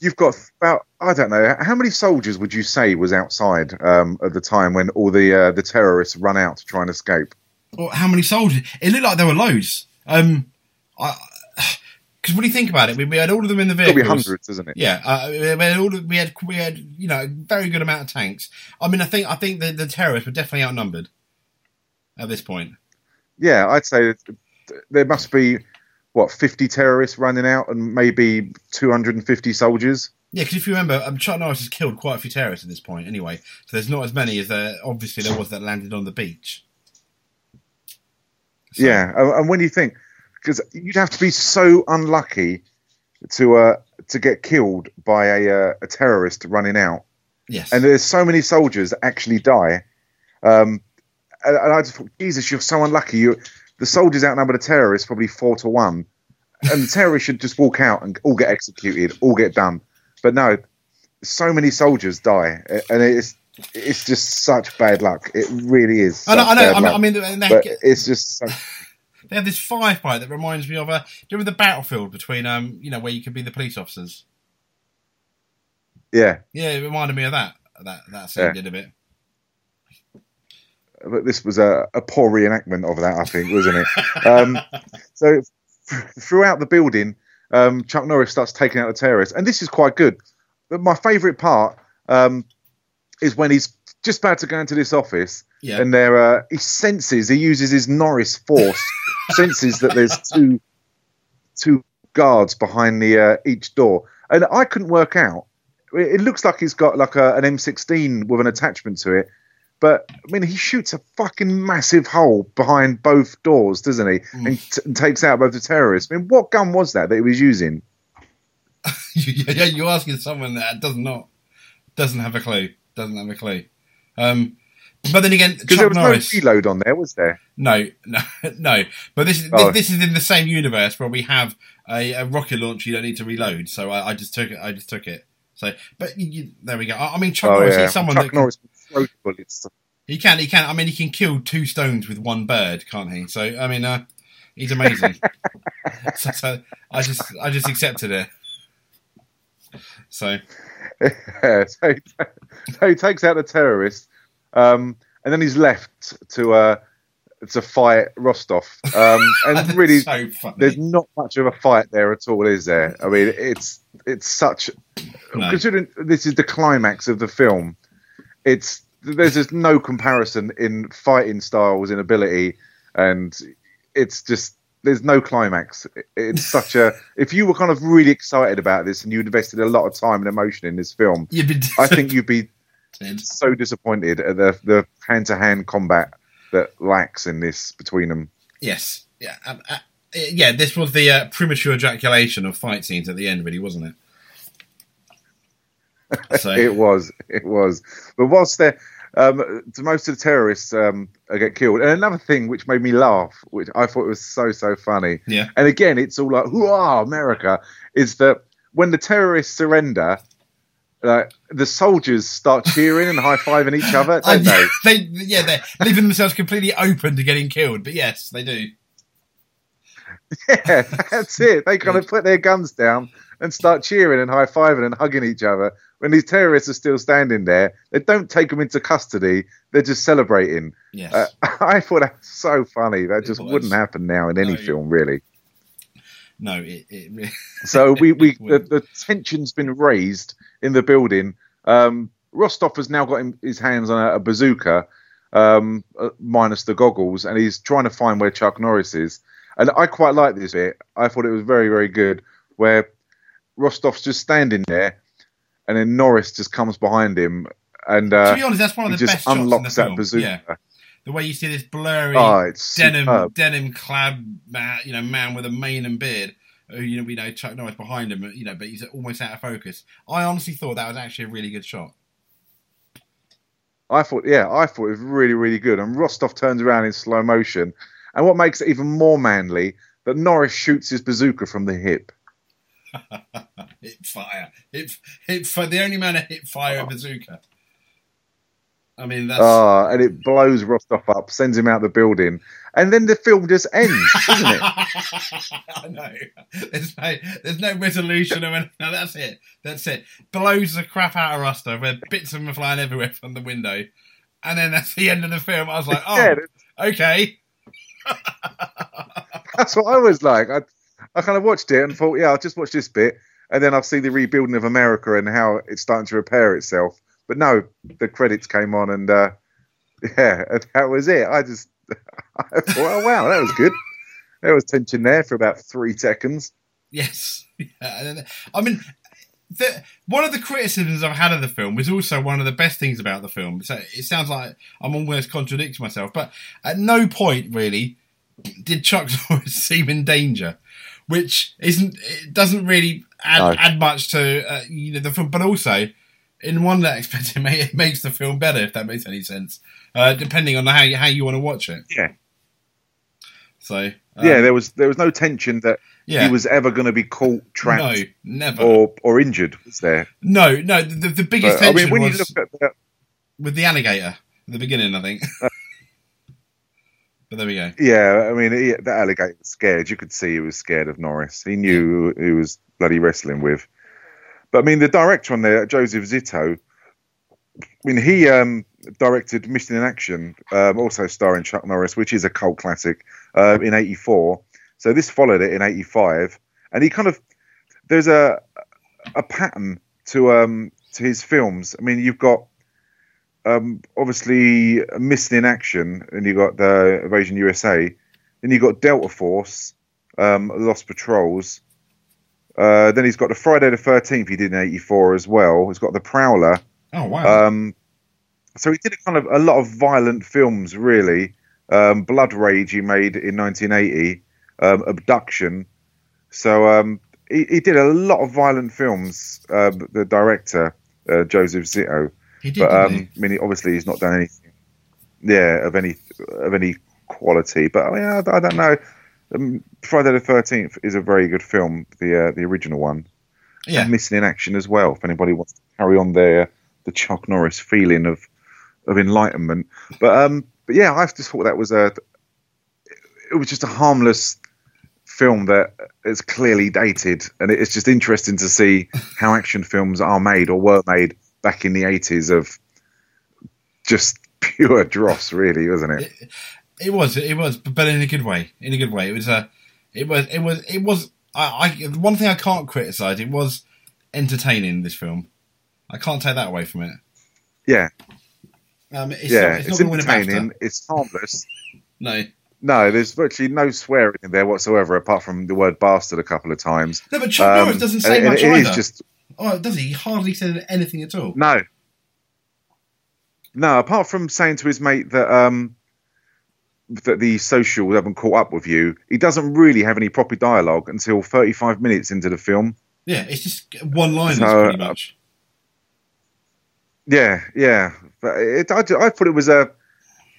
you've got about I don't know how many soldiers would you say was outside um, at the time when all the uh, the terrorists run out to try and escape? Well, how many soldiers? It looked like there were loads. Um, I because when you think about it, we, we had all of them in the vehicles. be hundreds, isn't it? Yeah, uh, we had all of, we had we had you know a very good amount of tanks. I mean, I think I think the, the terrorists were definitely outnumbered at this point. Yeah, I'd say there must be what fifty terrorists running out and maybe two hundred and fifty soldiers. Yeah, because if you remember, um, Chuck Norris has killed quite a few terrorists at this point. Anyway, so there's not as many as there obviously there was that landed on the beach. So- Yeah, and and when you think because you'd have to be so unlucky to uh, to get killed by a uh, a terrorist running out. Yes. and there's so many soldiers that actually die. Um, and, and I just thought, Jesus, you're so unlucky. You, the soldiers outnumber the terrorists probably four to one, and the terrorists should just walk out and all get executed, all get done. But no, so many soldiers die, and it's it's just such bad luck. It really is. I know. I know. I mean, luck. I mean, but it's just so, they have this firefight that reminds me of a. Do you remember the battlefield between um, you know, where you could be the police officers? yeah. Yeah, it reminded me of that. That that scene Yeah. did a bit. But this was a, a poor reenactment of that, I think, wasn't it? Um, so throughout the building, um, Chuck Norris starts taking out the terrorists, and this is quite good. But my favourite part um, is when he's just about to go into this office, Yeah. and there uh, he senses he uses his Norris force, senses that there's two two guards behind the uh, each door, and I couldn't work out. It it looks like he's got like a, an M16 with an attachment to it, but I mean he shoots a fucking massive hole behind both doors, doesn't he? And, t- and takes out both the terrorists. I mean, what gun was that that he was using? yeah, you're asking someone that does not doesn't have a clue. Doesn't have a clue. Um, but then again, Because there was Norris. no reload on there, was there? No, no, no. But this is Oh. this, this is in the same universe where we have a, a rocket launch. You don't need to reload. So I, I just took it. I just took it. So, but you, you, there we go. I, I mean, Chuck oh Norris yeah, is someone Chuck that Norris can throw bullets. he can. He can. I mean, he can kill two stones with one bird, can't he? So I mean, uh, he's amazing. so, so I just I just accepted it. So Yeah, so, he, so he takes out the terrorist, um, and then he's left to uh, to fight Rostov. Um, and really, so there's not much of a fight there at all, is there? I mean, it's it's such No. considering this is the climax of the film. It's there's just no comparison in fighting styles in ability, and it's just there's no climax. It's such a if you were kind of really excited about this and you invested a lot of time and emotion in this film, I think you'd be so disappointed at the the hand to hand combat that lacks in this between them. Yes. Yeah. Um, uh, yeah. This was the uh, premature ejaculation of fight scenes at the end, really, wasn't it? So It was, it was. But whilst they're um, most of the terrorists um, get killed, and another thing which made me laugh, which I thought was so so funny, yeah. and again it's all like "Hurrah, America!" is that when the terrorists surrender, like the soldiers start cheering and high fiving each other, don't they? they, yeah, they're leaving themselves completely open to getting killed. But yes, they do. Yeah, that's it. They kind of put their guns down and start cheering and high fiving and hugging each other. When these terrorists are still standing there, they don't take them into custody. They're just celebrating. Yes. Uh, I thought that was so funny. That just was. wouldn't happen now in any No. film, really. no, it, it. So we, we the, the tension's been raised in the building. Um, Rostov has now got him, his hands on a, a bazooka, um, uh, minus the goggles, and he's trying to find where Chuck Norris is. And I quite like this bit. I thought it was very, very good, where Rostov's just standing there, and then Norris just comes behind him, and to uh, be honest, that's one of the best shots in the that film. bazooka. Yeah, the way you see this blurry Oh, denim superb. denim clad man, you know, man with a mane and beard. Who you know we know Chuck Norris behind him, you know, but he's almost out of focus. I honestly thought that was actually a really good shot. I thought, yeah, I thought it was really, really good. And Rostov turns around in slow motion, and what makes it even more manly that Norris shoots his bazooka from the hip. hit fire, hit hit fire. The only man to hit fire a bazooka. I mean, that's Ah, and it blows Rostov up, sends him out the building, and then the film just ends, doesn't it? I know. There's no, there's no resolution or anything. No, that's it. That's it. Blows the crap out of Rostov, where bits of him are flying everywhere from the window, and then that's the end of the film. I was like, oh, Yeah, okay. That's what I was like. I, I kind of watched it and thought, yeah, I'll just watch this bit, and then I'll see the rebuilding of America and how it's starting to repair itself. But no, the credits came on, and uh, yeah, that was it. I just, I thought, oh wow, that was good. There was tension there for about three seconds. Yes. Yeah, I mean, the, one of the criticisms I've had of the film was also one of the best things about the film. So it sounds like I'm almost contradicting myself, but at no point really did Chuck Norris seem in danger, which isn't it doesn't really add, No. add much to uh, you know the film, but also in one aspect it, may, it makes the film better if that makes any sense, uh, depending on how you, how you want to watch it. Yeah. So um, yeah, there was there was no tension that yeah. he was ever going to be caught, trapped, no, never. or or injured. Was there? No, no. The, the biggest But, I tension mean, when you was look at the, with the alligator at the beginning, I think. but there we go. Yeah, I mean, he, the alligator was scared. You could see he was scared of Norris. He knew who he was bloody wrestling with. But I mean, the director on there, Joseph Zito, I mean, he um, directed Missing in Action, um, also starring Chuck Norris, which is a cult classic, uh, in '84. So this followed it in '85, and he kind of there's a a pattern to um to his films. I mean, you've got um obviously Missing in Action, and you've got the Invasion USA, then you've got Delta Force, um, Lost Patrols. Uh, then he's got the Friday the Thirteenth he did in '84 as well. He's got the Prowler. Oh wow! Um, so he did a kind of a lot of violent films, really. Um, Blood Rage he made in 1980, um, Abduction. So um, he, he did a lot of violent films. Um, the director uh, Joseph Zito, he did. but um, I mean, obviously he's not done anything, yeah, of any of any quality. But I mean, I, I don't know. Um, Friday the Thirteenth is a very good film, the uh, the original one yeah. and missing in action as well. If anybody wants to carry on their the Chuck Norris feeling of of enlightenment, but um, but yeah, I just thought that was a it was just a harmless film that is clearly dated, and it's just interesting to see how action films are made or were made back in the eighties of just pure dross, really, wasn't it? It, it was, it was, but in a good way. In a good way. It was a, it was, it was, it was. I, I one thing I can't criticize. It was entertaining. This film, I can't take that away from it. Yeah, Um, it's yeah, not, it's, it's, not going to win a entertaining. It's harmless. No, No, there's virtually no swearing in there whatsoever, apart from the word bastard a couple of times. no, but Chuck Um, Norris doesn't say and- and much it is either. just Oh, does he? He hardly said anything at all. no, no. Apart from saying to his mate that um that the social haven't caught up with you, he doesn't really have any proper dialogue until 35 minutes into the film. Yeah, it's just one line, So, pretty much. Yeah, yeah. But it, I, I thought it was a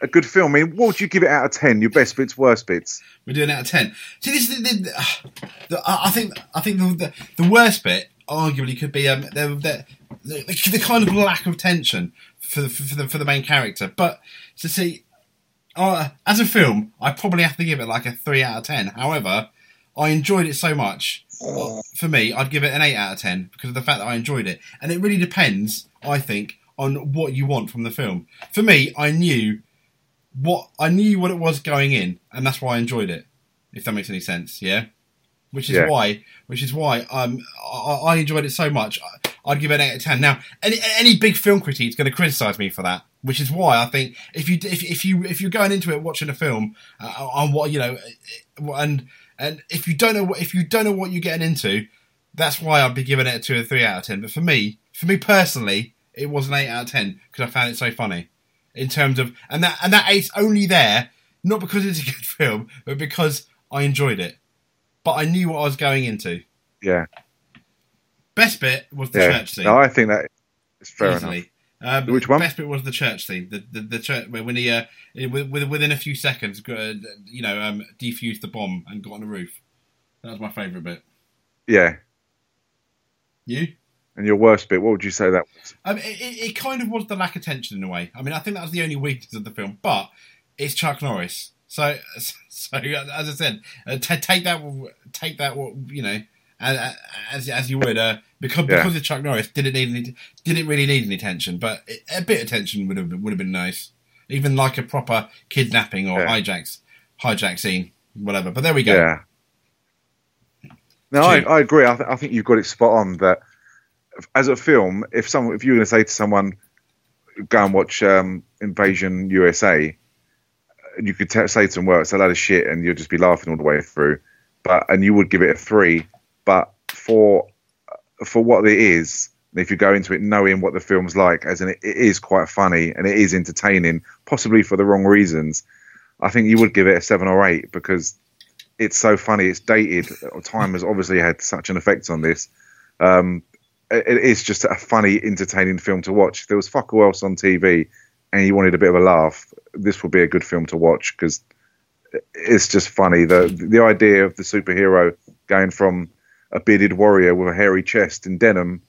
a good film. I mean, what would you give it out of ten? Your best bits, worst bits? We're doing out of ten. See, this is the, the, the, I think I think the, the worst bit arguably could be um the the, kind of lack of tension for the, for the for the main character. But to see, uh, as a film, I probably have to give it like a three out of ten. However, I enjoyed it so much. well, For me, I'd give it an eight out of ten because of the fact that I enjoyed it, and it really depends. I think on what you want from the film. For me, I knew what I knew what it was going in, and that's why I enjoyed it. If that makes any sense, yeah. Which is Yeah. why, which is why um I, I enjoyed it so much. I'd give it an eight out of ten. Now, any any big film critic is going to criticise me for that, which is why I think if you if, if you if you're going into it watching a film uh, on what you know, and and if you don't know what if you don't know what you're getting into, that's why I'd be giving it a two or three out of ten. But for me, for me personally, it was an eight out of ten because I found it so funny in terms of and that and that eight's only there not because it's a good film, but because I enjoyed it. But I knew what I was going into. Yeah, Best bit was the yeah. church scene. No, I think that is fair enough. Um, Which one? Best bit was the church scene. The the, the church where when he uh, with, with- within a few seconds, uh, you know, um, defused the bomb and got on the roof. That was my favourite bit. Yeah. You? And your worst bit, what would you say that was? Um, it, it, kind of was the lack of tension in a way. I mean, I think that was the only weakness of the film, but it's Chuck Norris. So, so as I said, uh, t- take that, take that, you know, as as, as you would, uh, because Yeah. because of Chuck Norris, didn't need any, didn't really need any tension, but it, a bit of tension would have would have been nice, even like a proper kidnapping or Yeah. hijacks hijack scene, whatever. But there we go. Yeah. No, I, I agree. I, th- I think you've got it spot on. That as a film, if someone, if you were going to say to someone, "Go and watch um, Invasion USA," you could t- say to them, "Well, it's a load of shit," and you'll just be laughing all the way through. But and you would give it a three. But for for what it is, if you go into it knowing what the film's like, as in it, it is quite funny and it is entertaining, possibly for the wrong reasons, I think you would give it a seven or eight because it's so funny. It's dated. Time has obviously had such an effect on this. Um, it, it is just a funny, entertaining film to watch. If there was fuck all else on TV and you wanted a bit of a laugh, this would be a good film to watch because it's just funny. The the idea of the superhero going from a bearded warrior with a hairy chest and denim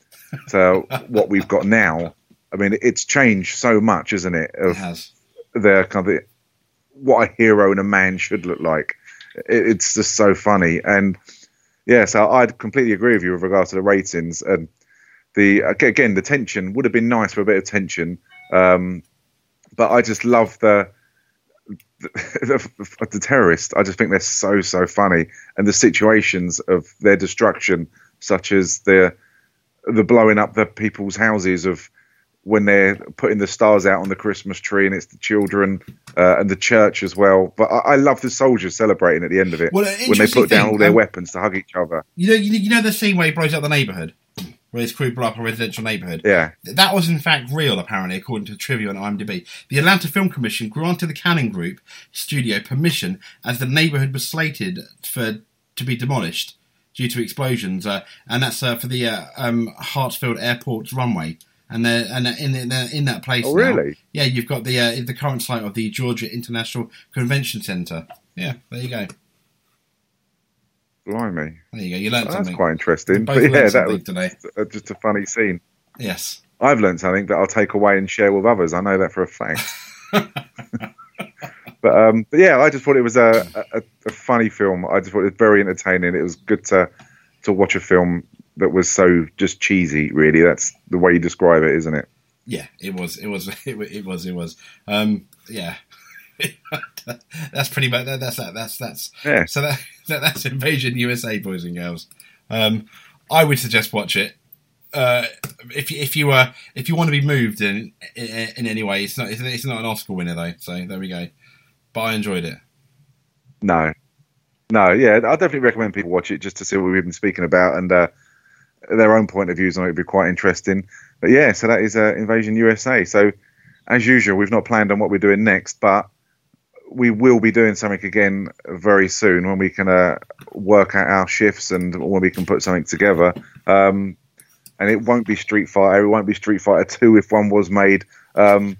to what we've got now. I mean, it's changed so much, isn't it? It Of has. the kind of what a hero and a man should look like. It, it's just so funny, and yeah, so I'd completely agree with you with regards to the ratings and the again the tension would have been nice for a bit of tension, um, but I just love the. The, the, the terrorists, I just think they're so so funny, and the situations of their destruction, such as the the blowing up the people's houses of when they're putting the stars out on the Christmas tree, and it's the children uh, and the church as well. But I, I love the soldiers celebrating at the end of it Well, when they put down all their um, weapons to hug each other. You know, you know, you know the scene where he blows up the neighbourhood, where his crew blew up a residential neighbourhood. Yeah, That was in fact real, apparently, according to trivia on IMDb. The Atlanta Film Commission granted the Cannon Group studio permission as the neighbourhood was slated for to be demolished due to explosions, uh, and that's uh, for the uh, um, Hartsfield Airport's runway. And they're, and they're in they're in that place. Oh, now. really? Yeah, you've got the uh, the current site of the Georgia International Convention Centre. Yeah, there you go. Blimey, There you go. You learned that's something. quite interesting. Both But yeah, that was today. just a funny scene. Yes. I've learned something that I'll take away and share with others. I know that for a fact. but um, but yeah, I just thought it was a, a, a funny film. I just thought it was very entertaining. It was good to to watch a film that was so just cheesy. Really, that's the way you describe it, isn't it? yeah, it was, it was, it, wa- it was, it was. Um, yeah, that's pretty much that, that's that. That's that's Yeah. so that, that that's Invasion USA, boys and girls. Um, I would suggest watch it. Uh, if you, if you uh, if you want to be moved in, in in any way, it's not it's, it's not an Oscar winner though. So there we go. But I enjoyed it. No, no, yeah, I definitely recommend people watch it just to see what we've been speaking about and uh, their own point of views on it would be quite interesting. But yeah, so that is uh, Invasion USA. So as usual, we've not planned on what we're doing next, but we will be doing something again very soon when we can uh, work out our shifts and when we can put something together. Um, and it won't be Street Fighter. It won't be Street Fighter Two if one was made. Um,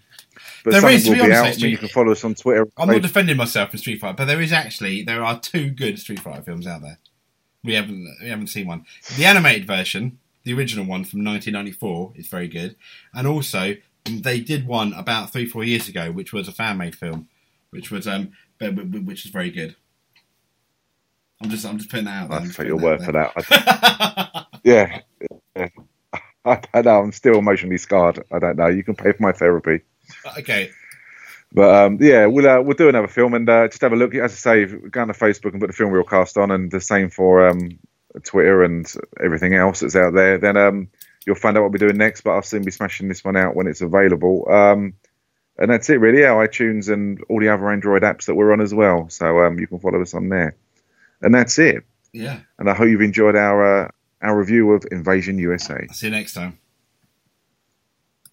but There something is, to will be be honest, out. actually. You can follow us on Twitter. I'm not defending myself in Street Fighter, but there is actually there are two good Street Fighter films out there. We haven't we haven't seen one. The animated version, the original one from 1994, is very good, and also they did one about three four years ago, which was a fan made film, which was um which is very good. I'm just I'm just putting that out there. Just take your word for that. I- yeah. yeah. I don't know. I'm still emotionally scarred. I don't know. You can pay for my therapy. okay, But um, yeah, we'll uh, we'll do another film and uh, just have a look. As I say, go on to Facebook and put the Film Reel cast on, and the same for um, Twitter and everything else that's out there. Then um, you'll find out what we're doing next. But I'll soon be smashing this one out when it's available. Um, and that's it, really. Yeah, iTunes and all the other Android apps that we're on as well. So um, you can follow us on there. And that's it. yeah. And I hope you've enjoyed our uh, our review of Invasion USA. See you next time.